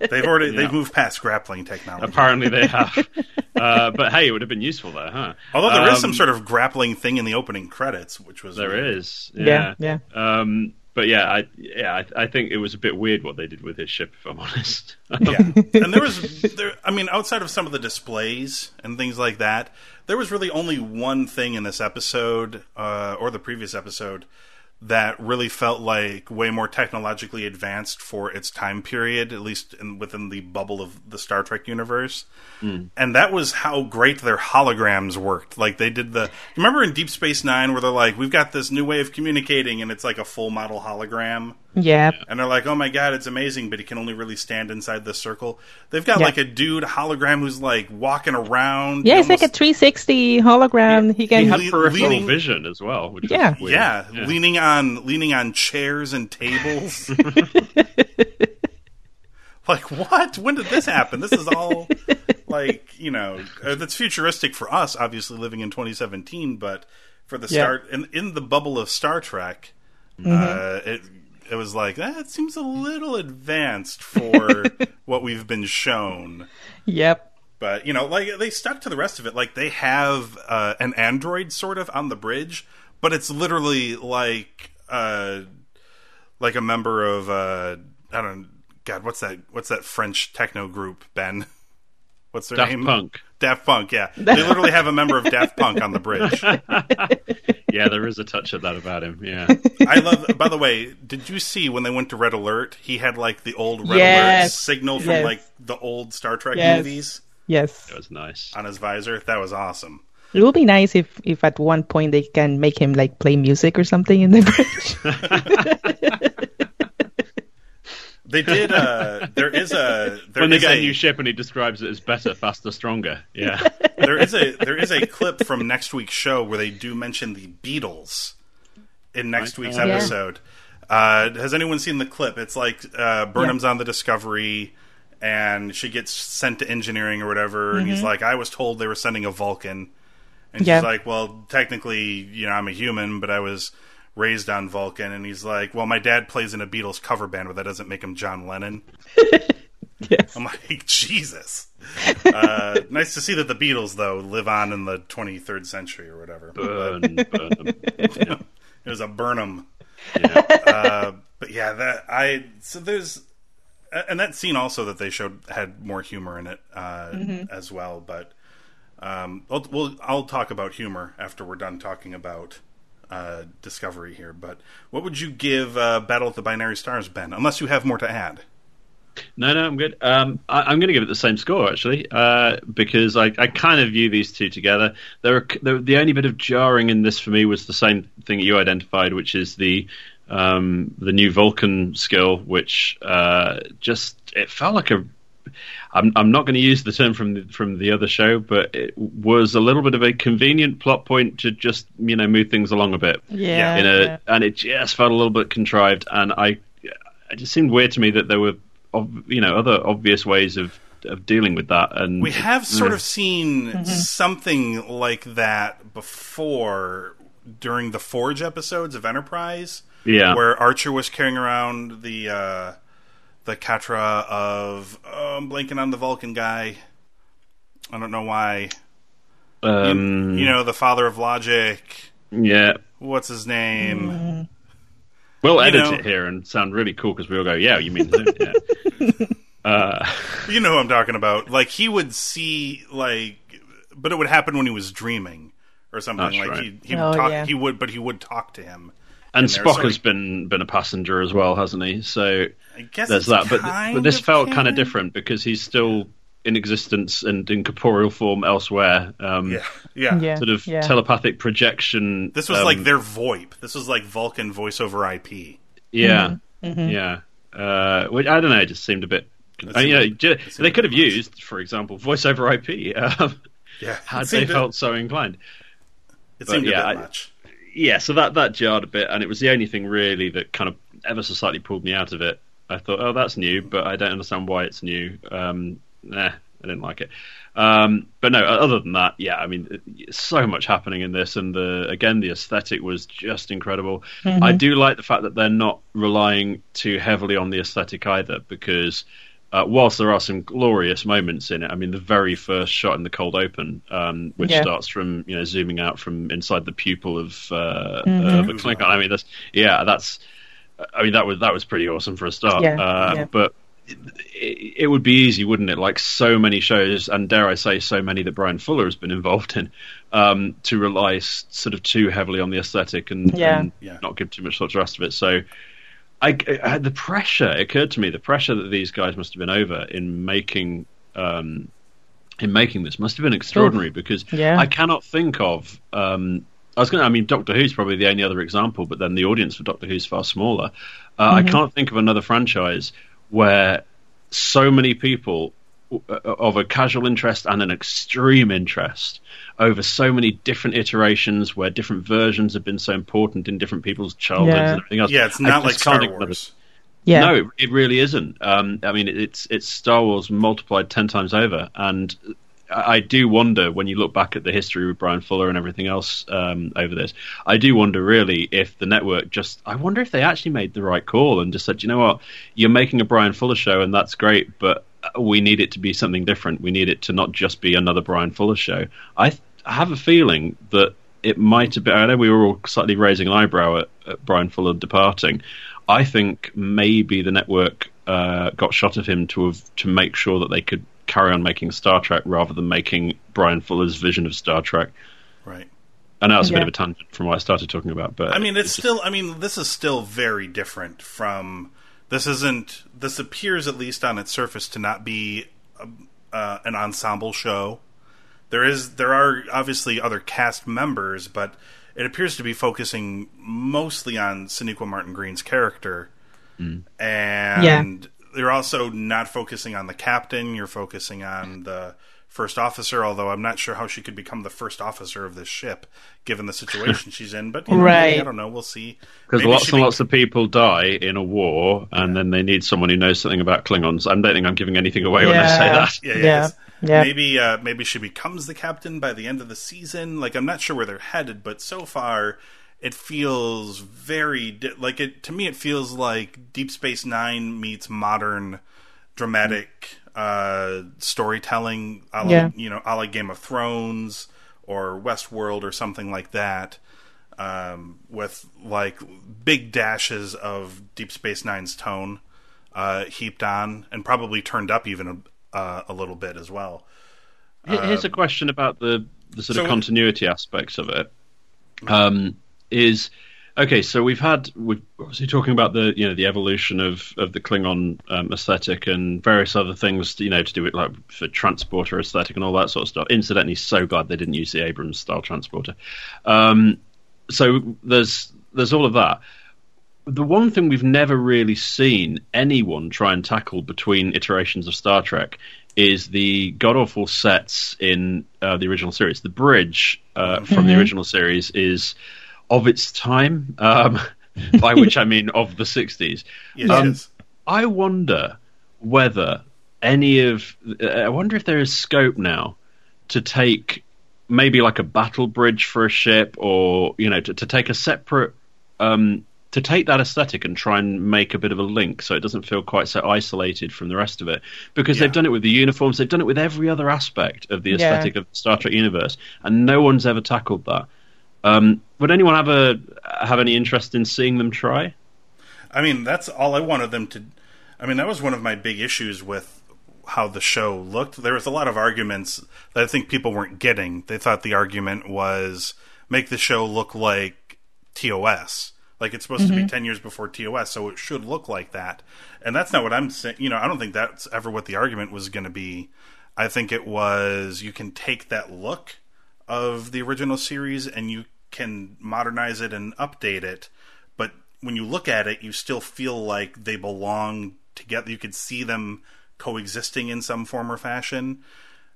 They've already Yeah. they've moved past grappling technology. apparently they have. Uh, but hey, it would have been useful there, huh? Although there is Um, some sort of grappling thing in the opening credits, which was There weird. is. Yeah, Yeah. Um, but yeah, I yeah, I, I think it was a bit weird what they did with his ship, if I'm honest. yeah. And there was, there, I mean, outside of some of the displays and things like that, there was really only one thing in this episode, uh, or the previous episode, that really felt like way more technologically advanced for its time period, at least in, within the bubble of the Star Trek universe. Hmm. And that was how great their holograms worked. Like they did the, remember in Deep Space Nine where they're like, we've got this new way of communicating, and it's like a full model hologram. Yeah. And they're like, "Oh my god, it's amazing!" But he can only really stand inside this circle. They've got Yeah. like a dude hologram who's like walking around. Yeah, He it's like a 360 hologram. He can. He had peripheral leaning- vision as well, which Yeah. was weird. yeah, leaning on leaning on chairs and tables. like what? When did this happen? This is all like you know uh, that's futuristic for us, obviously living in 2017, but for the Yeah. start in in the bubble of Star Trek, uh, it it was like that seems a little advanced for what we've been shown. Yep. But you know, like they stuck to the rest of it. Like they have uh, an android sort of on the bridge, but it's literally like uh, like a member of uh, I don't God, what's that? What's that French techno group? Ben, what's their Daft name? Punk. Daft Punk. Yeah, they literally have a member of Daft Punk on the bridge. Yeah, there is a touch of that about him. Yeah. I love. By the way, did you see when they went to Red Alert? He had like the old Red Alert signal from Yes. like the old Star Trek Yes. movies Yes. That was nice. on his visor. That was awesome. It would be nice if, if at one point they can make him like play music or something in the bridge. They did. Uh, there is a there when they is get a a, new ship and he describes it as better, faster, stronger. Yeah. there is a there is a clip from next week's show where they do mention the Beatles in next week's Yeah. episode. Uh, has anyone seen the clip? It's like uh, Burnham's on the Discovery, and she gets sent to engineering or whatever, and he's like, "I was told they were sending a Vulcan," and Yeah. she's like, "Well, technically, you know, I'm a human, but I was." Raised on Vulcan, and he's like, "Well, my dad plays in a Beatles cover band, but that doesn't make him John Lennon." yes. I'm like, Jesus. Uh, nice to see that the Beatles, though, live on in the 23rd century or whatever. Burn, burn. Yeah. It was a Burnham. Yeah. Uh, but yeah, that I so there's and that scene also that they showed had more humor in it uh, as well. But um, I'll, we'll I'll talk about humor after we're done talking about uh, Discovery here. But what would you give uh, Battle of the Binary Stars, Ben? Unless you have more to add. No, no, I'm good. Um, I, I'm going to give it the same score actually, uh, because I, I kind of view these two together. There, are, there, the only bit of jarring in this for me was the same thing you identified, which is the um, the new Vulcan skill, which uh, just it felt like a. I'm, I'm not going to use the term from the, from the other show, but it was a little bit of a convenient plot point to just you know move things along a bit Yeah. in a, yeah. and it just felt a little bit contrived. And I, it just seemed weird to me that there were, you know, other obvious ways of of dealing with that. And We have sort of seen something like that before during the Forge episodes of Enterprise, yeah, where Archer was carrying around the uh, the Katra of oh, I'm blanking on the Vulcan guy. I don't know why. You- um, you, know, the father of logic. yeah. What's his name? We'll edit know- it here and sound really cool because we all go, yeah, you mean him? Yeah. Uh, You know who I'm talking about. Like he would see like, but it would happen when he was dreaming or something. That's like right. he he Oh, would talk. yeah. He would, but he would talk to him. And in there. Spock So has he- been been a passenger as well, hasn't he? So I guess there's that. But but this of felt kind of different because he's still in existence and in corporeal form elsewhere. Um, Yeah, yeah. Yeah. Sort of yeah. telepathic projection. This was um, like their VoIP. This was like Vulcan voice over IP. Yeah, Mm-hmm. yeah. Uh, which I don't know. It just seemed a bit. It I mean, you know, seemed- ju- it seemed they could a have used, for example, voice over IP um, Yeah, had they seemed a- felt so inclined. It but seemed yeah, a I- bit much. Yeah, so that that jarred a bit, and it was the only thing really that kind of ever so slightly pulled me out of it. I thought, oh, that's new, but I don't understand why it's new. Um, nah, I didn't like it. Um, but no, other than that, yeah, I mean, so much happening in this, and the again, the aesthetic was just incredible. I do like the fact that they're not relying too heavily on the aesthetic either, because uh, whilst there are some glorious moments in it, I mean, the very first shot in the cold open, um, which Yeah. starts from you know zooming out from inside the pupil of, uh, of a Klingon. I mean, that's yeah, that's. I mean, that was that was pretty awesome for a start. Yeah, uh, yeah. But it, it would be easy, wouldn't it? Like so many shows, and dare I say, so many that Bryan Fuller has been involved in, um, to rely sort of too heavily on the aesthetic and, Yeah. and Yeah. not give too much thought to the rest of it. So, I, I had the pressure it occurred to me the pressure that these guys must have been over in making um, in making this must have been extraordinary because Yeah. I cannot think of. Um, I was going. to I mean, Doctor Who's probably the only other example, but then the audience for Doctor Who's far smaller. Uh, I can't think of another franchise where so many people uh, of a casual interest and an extreme interest over so many different iterations where different versions have been so important in different people's childhoods Yeah. and everything else. Yeah, it's not just like can't Star of another- Wars. Yeah. no, it, it really isn't. Um, I mean, it's it's Star Wars multiplied ten times over, and I, I do wonder when you look back at the history with Bryan Fuller and everything else um, over this. I do wonder really if the network just. I wonder if they actually made the right call and just said, you know what, you're making a Bryan Fuller show, and that's great, but we need it to be something different. We need it to not just be another Bryan Fuller show. I, th- I have a feeling that it might have been. I know we were all slightly raising an eyebrow at, at Bryan Fuller departing. I think maybe the network uh, got shot of him to have to make sure that they could carry on making Star Trek rather than making Bryan Fuller's vision of Star Trek. Right. I know it's a bit of a tangent from what I started talking about, but I mean, it's still. I mean, this is still very different from. This isn't. This appears, at least on its surface, to not be a, uh, an ensemble show. There is. There are obviously other cast members, but it appears to be focusing mostly on Sonequa Martin Green's character, mm. and you're also not focusing on the captain. You're focusing on the first officer. Although I'm not sure how she could become the first officer of this ship, given the situation she's in. But you know, Right. maybe, I don't know. We'll see. because lots and be- lots of people die in a war, and then they need someone who knows something about Klingons. I don't think I'm giving anything away when I say that. Yeah, yeah. Yeah, yeah. Maybe uh, maybe she becomes the captain by the end of the season. Like I'm not sure where they're headed, but so far it feels very di- like it to me. It feels like Deep Space Nine meets modern dramatic uh, storytelling. A la, Yeah. you know, a la Game of Thrones or Westworld or something like that. Um, with like big dashes of Deep Space Nine's tone uh, heaped on, and probably turned up even a, uh, a little bit as well. Here- Here's a question about the, the sort of so- continuity aspects of it. Um, is okay. So we've had we're obviously talking about the you know the evolution of, of the Klingon um, aesthetic and various other things you know to do with like for transporter aesthetic and all that sort of stuff. Incidentally, so glad they didn't use the Abrams style transporter. Um, so there's there's all of that. The one thing we've never really seen anyone try and tackle between iterations of Star Trek is the god awful sets in uh, the original series. The bridge uh, from the original series is of its time, um, by which I mean of the 60s. Yes, Um, yes. I wonder whether any of. I wonder if there is scope now to take maybe like a battle bridge for a ship, or you know, to, to take a separate. Um, to take that aesthetic and try and make a bit of a link so it doesn't feel quite so isolated from the rest of it. Because Yeah. they've done it with the uniforms, they've done it with every other aspect of the Yeah. aesthetic of the Star Trek universe, and no one's ever tackled that. Um, would anyone have a have any interest in seeing them try? I mean, that's all I wanted them to. I mean, that was one of my big issues with how the show looked. There was a lot of arguments that I think people weren't getting. They thought the argument was make the show look like TOS. Like it's supposed mm-hmm. to be 10 years before TOS, so it should look like that. And that's not what I'm saying. You know, I don't think that's ever what the argument was going to be. I think it was you can take that look of the original series and you can modernize it and update it, but when you look at it, you still feel like they belong together. You could see them coexisting in some form or fashion.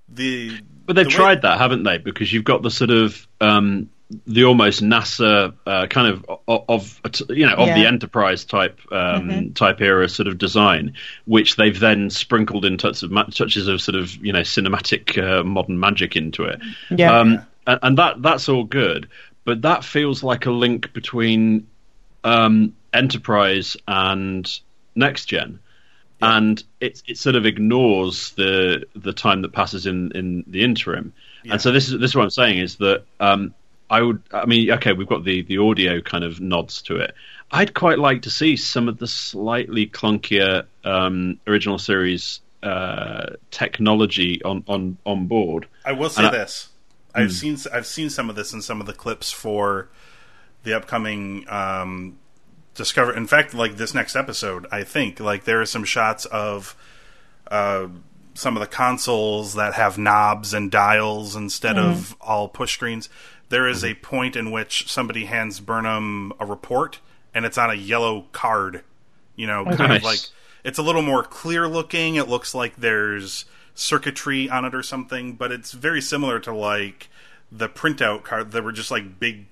The but they've the tried way... that, haven't they? Because you've got the sort of um, the almost NASA uh, kind of of, you know of yeah. the Enterprise type um, mm-hmm. type era sort of design, which they've then sprinkled in touches of touches of sort of you know cinematic uh, modern magic into it. Yeah. Um, and, and, that that's all good, but that feels like a link between um, Enterprise and Next Gen. Yeah. And it it sort of ignores the the time that passes in, in the interim, yeah. and so this is this is what I'm saying is that um, I would. I mean, okay, we've got the the audio kind of nods to it. I'd quite like to see some of the slightly clunkier um, original series uh, technology on, on on board. I will say and this: I, have hmm. seen I've seen some of this in some of the clips for the upcoming um, Discover. In fact, like this next episode, I think like there are some shots of. Uh, some of the consoles that have knobs and dials instead mm. of all push screens there is a point in which somebody hands Burnham a report, and it's on a yellow card. You know, kind nice. of like it's a little more clear looking. It looks like there's circuitry on it or something, but it's very similar to like the printout card that were just like big,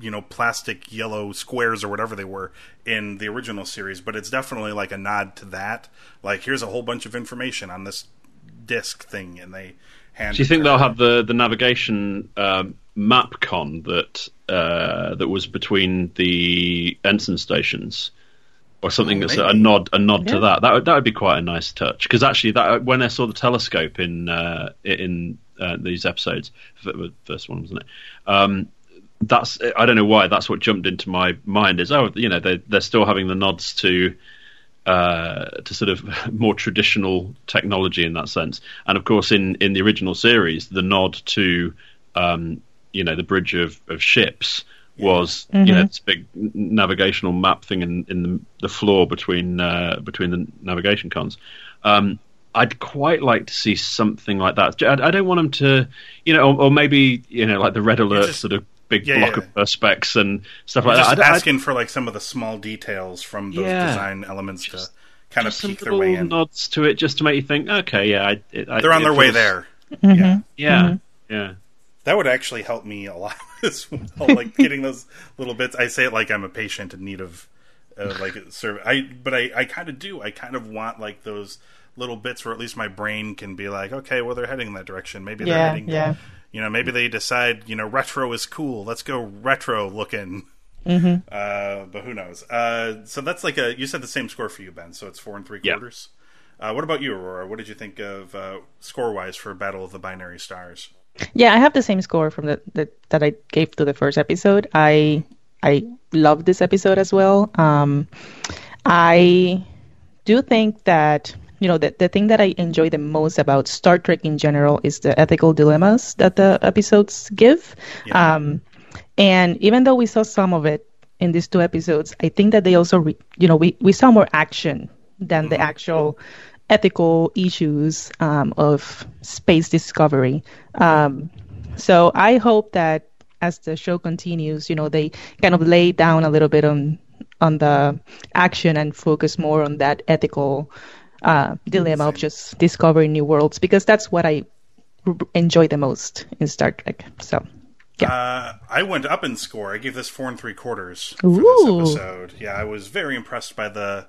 you know, plastic yellow squares or whatever they were in the original series. But it's definitely like a nod to that. Like, here's a whole bunch of information on this disc thing, and they hand. Do you think they'll have the the navigation um, MapCon that uh, that was between the ensign stations, or something that's maybe. a nod a nod yeah. to that. That would, that would be quite a nice touch because actually, that when I saw the telescope in uh, in uh, these episodes, the first one wasn't it? Um, that's I don't know why that's what jumped into my mind is oh you know they they're still having the nods to uh, to sort of more traditional technology in that sense. And of course, in, in the original series, the nod to um, you know the bridge of, of ships was mm-hmm. you know this big navigational map thing in, in the, the floor between uh, between the navigation cons. Um, I'd quite like to see something like that. I, I don't want them to, you know, or, or, maybe you know, like the red alert just, sort of big yeah, block yeah. of perspex and stuff You're like just that. I'd, asking I'd, for like some of the small details from those yeah, design elements just, to kind of peek their way in. Nods to it just to make you think, okay, yeah, I, it, they're on their feels, way there. Mm-hmm. Yeah, yeah, mm-hmm. yeah. That would actually help me a lot as well. Like getting those little bits. I say it like I'm a patient in need of uh, like serve. I but I I kind of do. I kind of want like those little bits where at least my brain can be like, okay, well they're heading in that direction. Maybe they're yeah, heading. Yeah. You know, maybe they decide, you know, retro is cool. Let's go retro looking. Mm-hmm. Uh, but who knows? Uh, so that's like a. You said the same score for you, Ben. So it's four and three quarters. Uh, what about you, Aurora? What did you think of uh, score wise for Battle of the Binary Stars? Yeah, I have the same score from the, the that I gave to the first episode. I I love this episode as well. Um, I do think that you know, the, the thing that I enjoy the most about Star Trek in general is the ethical dilemmas that the episodes give. Yeah. Um, and even though we saw some of it in these two episodes, I think that they also, re- you know, we, we saw more action than mm-hmm. the actual ethical issues um, of space discovery. Um, so I hope that as the show continues, you know, they kind of lay down a little bit on on the action and focus more on that ethical uh, dilemma of just discovering new worlds because that's what I r- enjoy the most in Star Trek. So. Yeah. Uh, I went up in score. I gave this four and three quarters for Ooh. this episode. Yeah, I was very impressed by the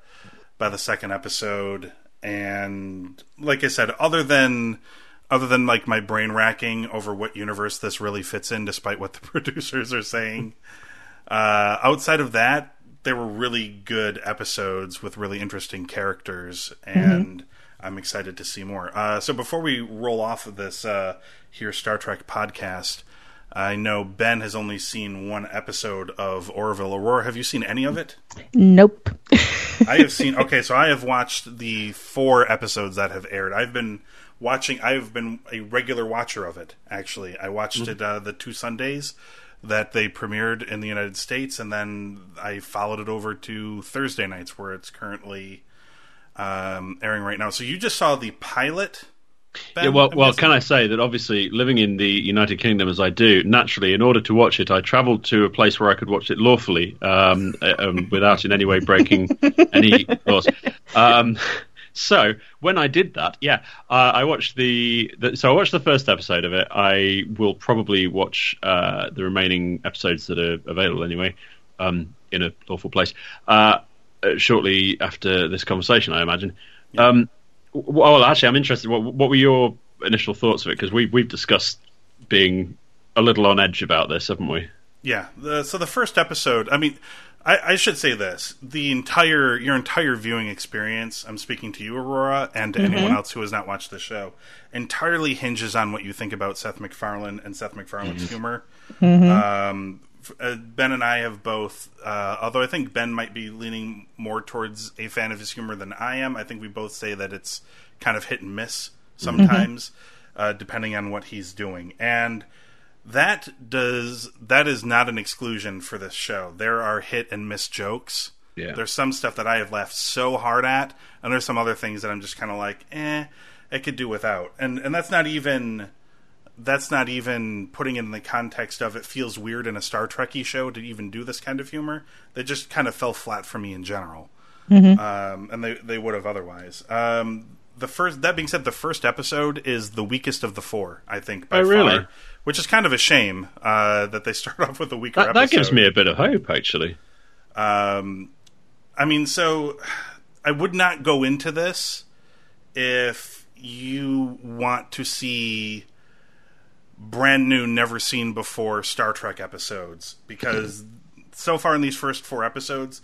by the second episode, and like I said, other than other than like my brain racking over what universe this really fits in, despite what the producers are saying, uh, outside of that, there were really good episodes with really interesting characters, and mm-hmm. I'm excited to see more. Uh, so before we roll off of this uh, here Star Trek podcast, I know Ben has only seen one episode of Orville Aurora. Have you seen any of it? Nope. I have seen. Okay, so I have watched the four episodes that have aired. I've been watching. I've been a regular watcher of it. Actually, I watched Mm-hmm. it uh, the two Sundays that they premiered in the United States, and then I followed it over to Thursday nights, where it's currently um, airing right now. So you just saw the pilot. Ben, Yeah, well, well, can I say that obviously living in the United Kingdom as I do, naturally, in order to watch it, I travelled to a place where I could watch it lawfully, um, uh, um, without in any way breaking any laws. Um, so when I did that, yeah, uh, I watched the, the. So I watched the first episode of it. I will probably watch uh, the remaining episodes that are available anyway, um, in a lawful place, uh, uh, shortly after this conversation, I imagine. Um, w- well, actually, I'm interested. What, what were your initial thoughts of it? Because we we've discussed being a little on edge about this, haven't we? Yeah. The, so the first episode, I mean, I, I should say this: the entire your entire viewing experience. I'm speaking to you, Aurora, and to mm-hmm. anyone else who has not watched the show. Entirely hinges on what you think about Seth MacFarlane and Seth MacFarlane's mm-hmm. humor. Mm-hmm. Um, f- uh, ben and I have both, uh, although I think Ben might be leaning more towards a fan of his humor than I am. I think we both say that it's kind of hit and miss sometimes, uh, depending on what he's doing. And that does that is not an exclusion for this show. There are hit and miss jokes. Yeah. There's some stuff that I have laughed so hard at, and there's some other things that I'm just kind of like, eh, I could do without. And and that's not even that's not even putting it in the context of it feels weird in a Star Trekky show to even do this kind of humor. They just kind of fell flat for me in general, um, and they they would have otherwise. Um, the first that being said, the first episode is the weakest of the four, I think. By Oh, really? Far, which is kind of a shame uh, that they start off with a weaker That, episode. that gives me a bit of hope, actually. Um, I mean, so I would not go into this if you want to see brand new, never seen before Star Trek episodes, because so far in these first four episodes,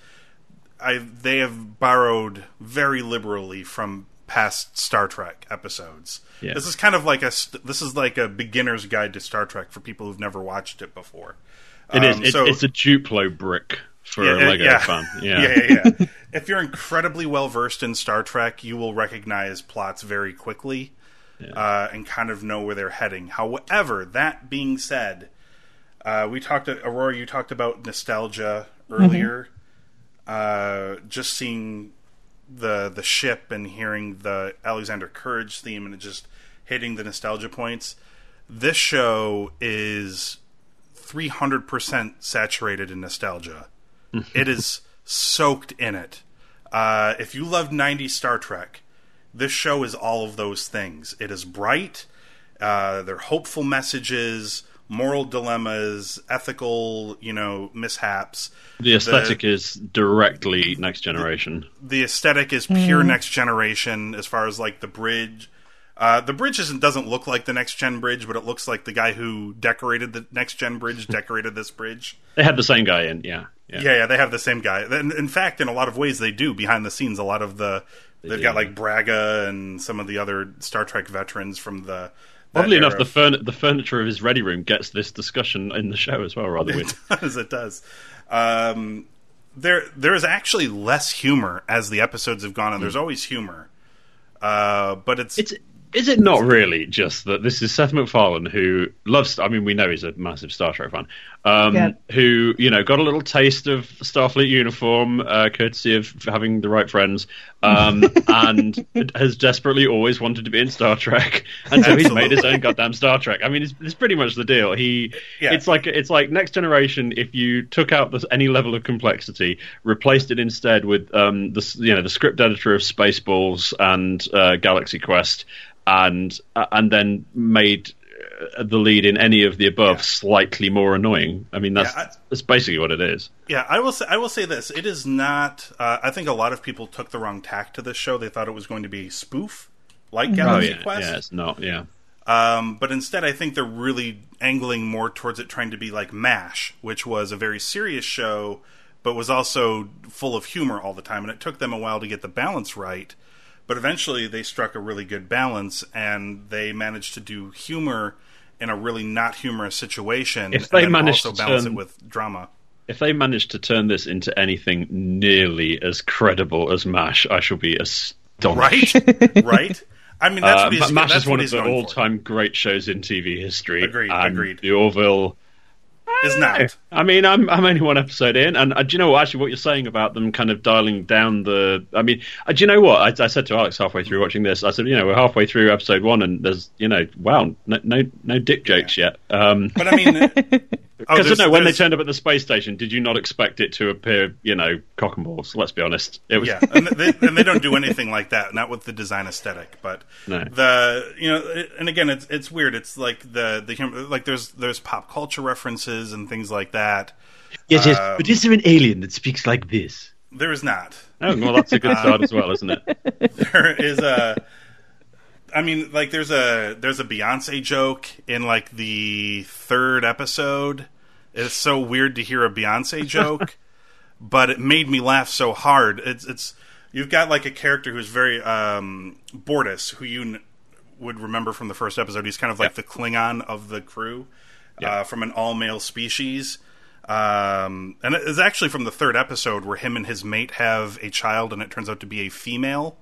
I they have borrowed very liberally from past Star Trek episodes. Yeah. This is kind of like a this is like a beginner's guide to Star Trek for people who've never watched it before. It is. Um, It, so- it's a Duplo brick for a uh, Lego fan. Yeah. yeah, yeah, yeah. if you're incredibly well versed in Star Trek, you will recognize plots very quickly uh, and kind of know where they're heading. However, that being said, uh, we talked. Aurora, you talked about nostalgia earlier. Uh, just seeing the the ship and hearing the Alexander Courage theme and it just hitting the nostalgia points. This show is 300% saturated in nostalgia. it is soaked in it. Uh, if you love 90s Star Trek, this show is all of those things. It is bright, uh, they're hopeful messages, moral dilemmas, ethical, you know, mishaps. The aesthetic is directly next generation. The aesthetic is pure next generation as far as like the bridge. Uh, the bridge isn't, doesn't look like the next gen bridge, but it looks like the guy who decorated the next gen bridge decorated this bridge. They had the same guy in. Yeah. Yeah. Yeah, yeah, they have the same guy. In, in fact, in a lot of ways, they do behind the scenes. A lot of the they've do. got like Braga and some of the other Star Trek veterans from the. Oddly enough, the, furn- the furniture of his ready room gets this discussion in the show as well. Rather weird. it does. It does. Um, there, there is actually less humor as the episodes have gone on. There's always humor, uh, but it's, It's is it not really just that this is Seth MacFarlane who loves? I mean, we know he's a massive Star Trek fan. Um, Yeah. Who you know got a little taste of Starfleet uniform, uh, courtesy of having the right friends, um, and has desperately always wanted to be in Star Trek, and so he's made his own goddamn Star Trek. I mean, it's, it's pretty much the deal. He, Yeah. it's like it's like Next Generation. If you took out this, any level of complexity, replaced it instead with um, the you know the script editor of Spaceballs and uh, Galaxy Quest, and uh, and then made the lead in any of the above Yeah. slightly more annoying. I mean, that's Yeah, I- that's basically what it is. Yeah, I will say I will say this. It is not. Uh, I think a lot of people took the wrong tack to this show. They thought it was going to be a spoof, like Galaxy yeah, Quest. yeah, it's not. Yeah, Um, but instead, I think they're really angling more towards it trying to be like MASH, which was a very serious show, but was also full of humor all the time. And it took them a while to get the balance right. But eventually, they struck a really good balance, and they managed to do humor in a really not humorous situation. If they also to balance turn- it with drama. if they manage to turn this into anything nearly as credible as MASH, I shall be astonished. Right, right. I mean, that's Uh, what he's. MASH that's is one of the all-time great shows in TV history. Agreed, and agreed. The Orville Is not. I mean, I'm I'm only one episode in, and uh, do you know what? Actually, what you're saying about them kind of dialing down the. I mean, uh, do you know what? I, I said to Alex halfway through watching this. I said, you know, we're halfway through episode one, and there's, you know, wow, no no, no dick jokes yet. Um, But I mean, oh, because there's- no, when they turned up at the space station, did you not expect it to appear, you know, cock and balls? Let's be honest. It was yeah, and they, and they don't do anything like that. Not with the design aesthetic, but No. the you know, and again, it's it's weird. It's like the the hum- like there's there's pop culture references and things like that. yes, yes. Um, but is there an alien that speaks like this? There is not. Oh, well, that's a good start as well, isn't it? There is a. I mean, like there's a there's a Beyonce joke in like the third episode. It's so weird to hear a Beyonce joke, but it made me laugh so hard. It's it's you've got like a character who's very um Bortus, who you n- would remember from the first episode. He's kind of like the Klingon of the crew, uh, from an all male species. Um, and it is actually from the third episode where him and his mate have a child, and it turns out to be a female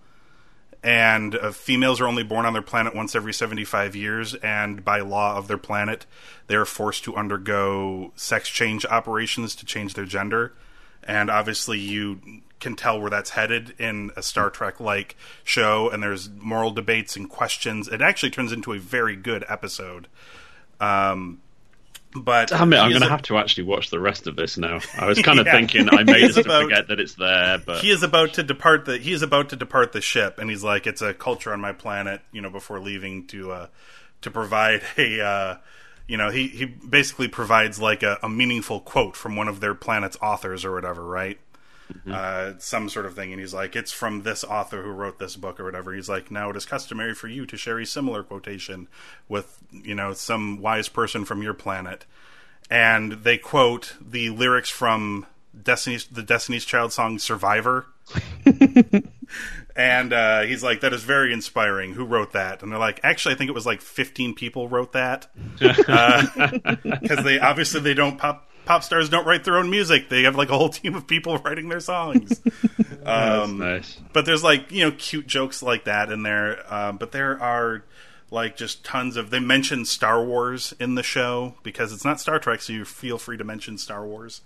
and uh, females are only born on their planet once every 75 years and by law of their planet they are forced to undergo sex change operations to change their gender. And obviously you can tell where that's headed in a Star Trek like show and there's moral debates and questions. It actually turns into a very good episode. Um but Damn it, I'm going to have to actually watch the rest of this now. I was kind of Yeah. thinking I made it about- forget that it's there, but he is about to depart the he is about to depart the ship and he's like it's a culture on my planet you know before leaving to uh to provide a uh you know he he basically provides like a, a meaningful quote from one of their planet's authors or whatever right uh some sort of thing and he's like it's from this author who wrote this book or whatever. He's like now it is customary for you to share a similar quotation with you know some wise person from your planet. And they quote the lyrics from Destiny's the Destiny's Child song "Survivor," and uh, he's like, "That is very inspiring. Who wrote that?" And they're like, "Actually, I think it was like 15 people wrote that. Because they obviously they don't pop pop stars don't write their own music. They have like a whole team of people writing their songs." Um, nice. but there's like you know cute jokes like that in there um, but there are like just tons of they mention star wars in the show because it's not star trek so you feel free to mention star wars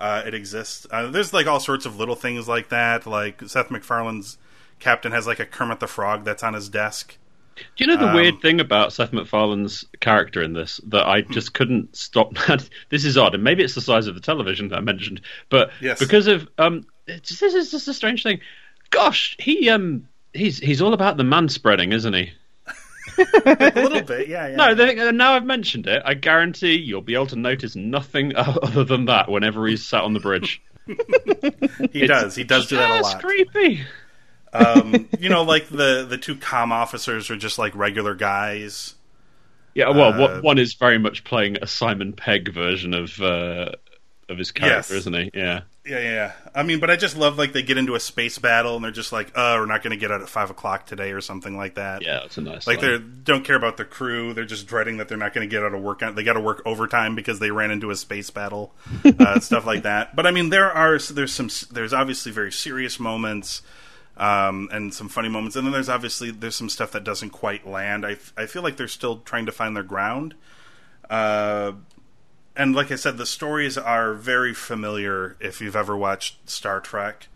uh, it exists uh, there's like all sorts of little things like that like seth macfarlane's captain has like a kermit the frog that's on his desk Do you know the Um, weird thing about Seth MacFarlane's character in this that I just couldn't stop? this is odd, and maybe it's the size of the television that I mentioned, but Yes. because of um, it's, this is just a strange thing. Gosh, he um, he's he's all about the man spreading, isn't he? a little bit yeah yeah No, they, uh, now I've mentioned it, I guarantee you'll be able to notice nothing other than that whenever he's sat on the bridge. he does he does do that a lot creepy. Um, you know like the the two com officers are just like regular guys Yeah, well, Uh, one is very much playing a Simon Pegg version of uh, of his character, Yes. isn't he? Yeah. Yeah, yeah, yeah. I mean, but I just love like they get into a space battle and they're just like, "Uh, we're not going to get out at five o'clock today" or something like that. Yeah, it's a nice. Like they don't care about the crew. They're just dreading that they're not going to get out of work. They got to work overtime because they ran into a space battle, uh, stuff like that. But I mean, there are there's some there's obviously very serious moments. Um, and some funny moments, and then there's obviously there's some stuff that doesn't quite land. I, I feel like they're still trying to find their ground. Uh, and like I said, the stories are very familiar if you've ever watched Star Trek.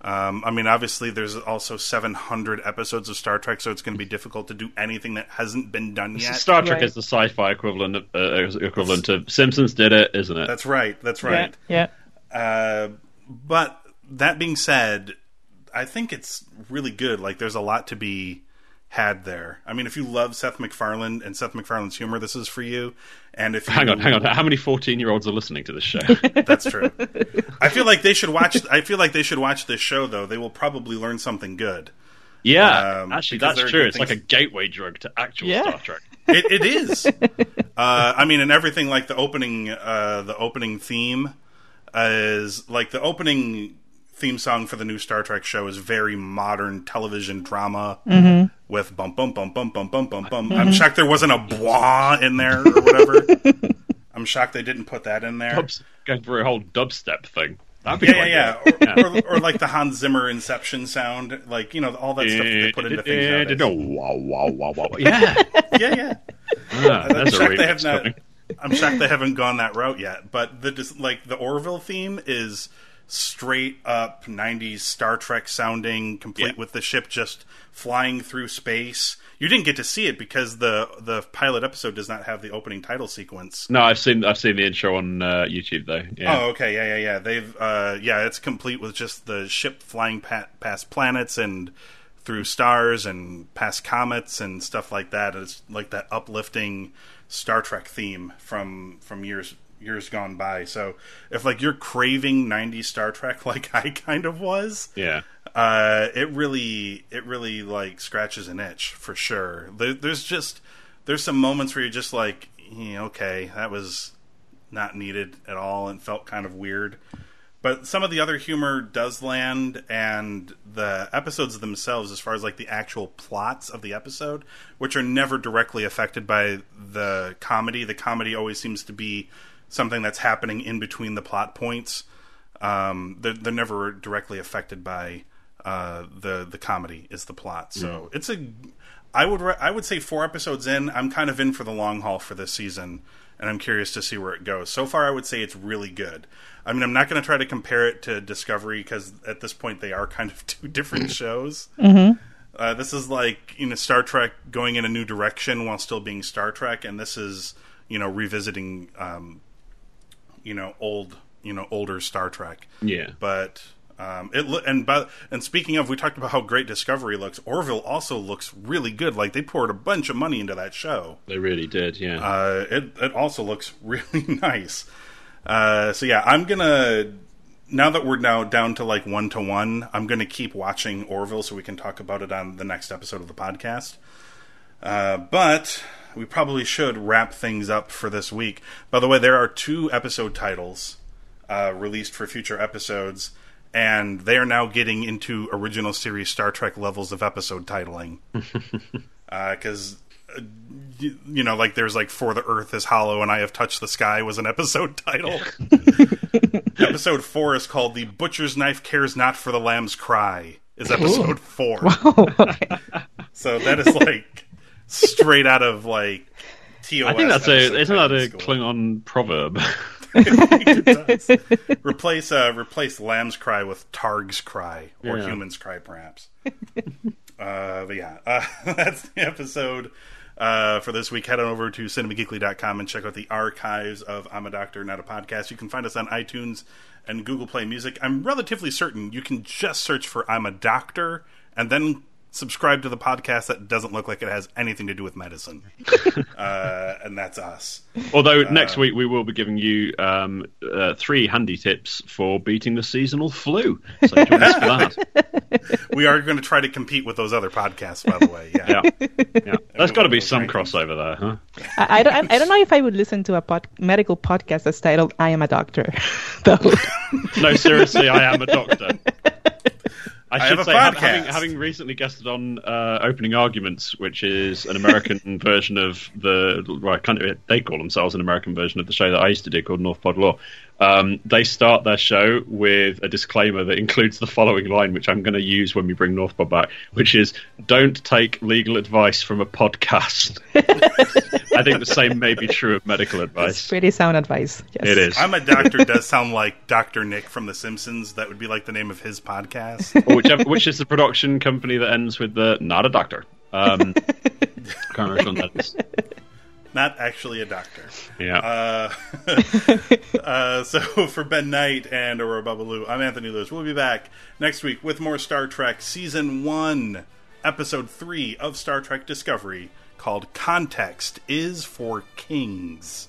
Um, I mean, obviously, there's also 700 episodes of Star Trek, so it's going to be difficult to do anything that hasn't been done yet. Star Trek Right. is the sci-fi equivalent of, uh, equivalent to Simpsons did it, isn't it? That's right. That's right. Yeah. Uh, but that being said, I think it's really good. Like, there's a lot to be had there. I mean, if you love Seth MacFarlane and Seth MacFarlane's humor, this is for you. And if you, Hang on, hang on. How many fourteen-year-olds are listening to this show? That's true. I feel like they should watch. I feel like they should watch this show, though. They will probably learn something good. yeah, Um, actually, that's true. good It's like a gateway drug to actual Yeah. Star Trek. It, it is. uh, I mean, and everything like the opening, uh, the opening theme is like the opening theme song for the new Star Trek show is very modern television drama with bum bum bum bum bum bum bum bum. I'm shocked there wasn't a blah in there or whatever. I'm shocked they didn't put that in there. Bubs, going for a whole dubstep thing. That'd be Yeah, yeah, yeah. Or, or, or like the Hans Zimmer Inception sound, like you know all that stuff that they put into things. nowadays. Wow, wow, wow, wow. Yeah, Yeah, yeah. Ah, I'm that's a shocked they have not. I'm shocked they haven't gone that route yet. But the like the Orville theme is straight up '90s Star Trek sounding, complete Yeah. with the ship just flying through space. You didn't get to see it because the the pilot episode does not have the opening title sequence. No, I've seen I've seen the intro on uh, YouTube though. Yeah. Oh, okay, yeah, yeah, yeah. They've, uh, yeah, it's complete with just the ship flying pa- past planets and through stars and past comets and stuff like that. It's like that uplifting Star Trek theme from from years years gone by. So if like you're craving '90s Star Trek, like I kind of was, Yeah. uh, it really it really like scratches an itch for sure. There, there's just there's some moments where you're just like, yeah, okay, that was not needed at all and felt kind of weird. But some of the other humor does land, and the episodes themselves, as far as like the actual plots of the episode, which are never directly affected by the comedy. The comedy always seems to be something that's happening in between the plot points. Um, they're, they're never directly affected by uh, the the comedy. Is the plot? So it's a. I would re- I would say four episodes in, I'm kind of in for the long haul for this season, and I'm curious to see where it goes. So far, I would say it's really good. I mean, I'm not going to try to compare it to Discovery because at this point they are kind of two different shows. Uh, this is like you know Star Trek going in a new direction while still being Star Trek, and this is you know revisiting um, you know old you know older Star Trek. Yeah. But um, it lo- and but and speaking of, we talked about how great Discovery looks. Orville also looks really good. Like they poured a bunch of money into that show. They really did. Yeah. Uh, it it also looks really nice. Uh, so yeah, I'm gonna now that we're now down to like one to one, I'm gonna keep watching Orville so we can talk about it on the next episode of the podcast. Uh, but we probably should wrap things up for this week. By the way, there are two episode titles uh, released for future episodes, and they are now getting into original series Star Trek levels of episode titling. Because, uh, you, you know, like there's like For the Earth is Hollow and I Have Touched the Sky was an episode title. episode four is called The Butcher's Knife Cares Not for the Lamb's Cry, is episode four. okay. So that is like straight out of like TOS. I think that's a isn't that a school. Klingon proverb? It does. replace uh, replace Lamb's Cry with Targ's Cry or Yeah. Human's Cry, perhaps. uh, but yeah, uh, that's the episode uh, for this week. Head on over to cinemageekly.com and check out the archives of I'm a Doctor, Not a Podcast. You can find us on iTunes and Google Play Music. I'm relatively certain you can just search for I'm a Doctor and then subscribe to the podcast that doesn't look like it has anything to do with medicine. uh, and that's us. Although next week we will be giving you um, uh, three handy tips for beating the seasonal flu. So join us for that. We are going to try to compete with those other podcasts, by the way. Yeah. Yeah, yeah. There's got to be some rankings. crossover there, huh? I, I don't. I don't know if I would listen to a pod, medical podcast that's titled "I Am a Doctor," though. No, seriously, I am a doctor. I I should say, podcast. having, having recently guested on uh, Opening Arguments, which is an American version of the, well, kind of, they call themselves an American version of the show that I used to do called North Pod Law. Um, they start their show with a disclaimer that includes the following line, which I'm going to use when we bring North Pod back, which is "Don't take legal advice from a podcast." I think the same may be true of medical advice. It's pretty sound advice. Yes. It is. I'm a doctor does sound like Dr. Nick from The Simpsons. That would be like the name of his podcast. or whichever, which is the production company that ends with the "not a doctor." Um, can't remember which one that is. Not actually a doctor. Yeah, Uh, uh, so for Ben Knight and Aurora Babalu, I'm Anthony Lewis. We'll be back next week with more Star Trek Season 1, Episode 3 of Star Trek Discovery called Context is for Kings.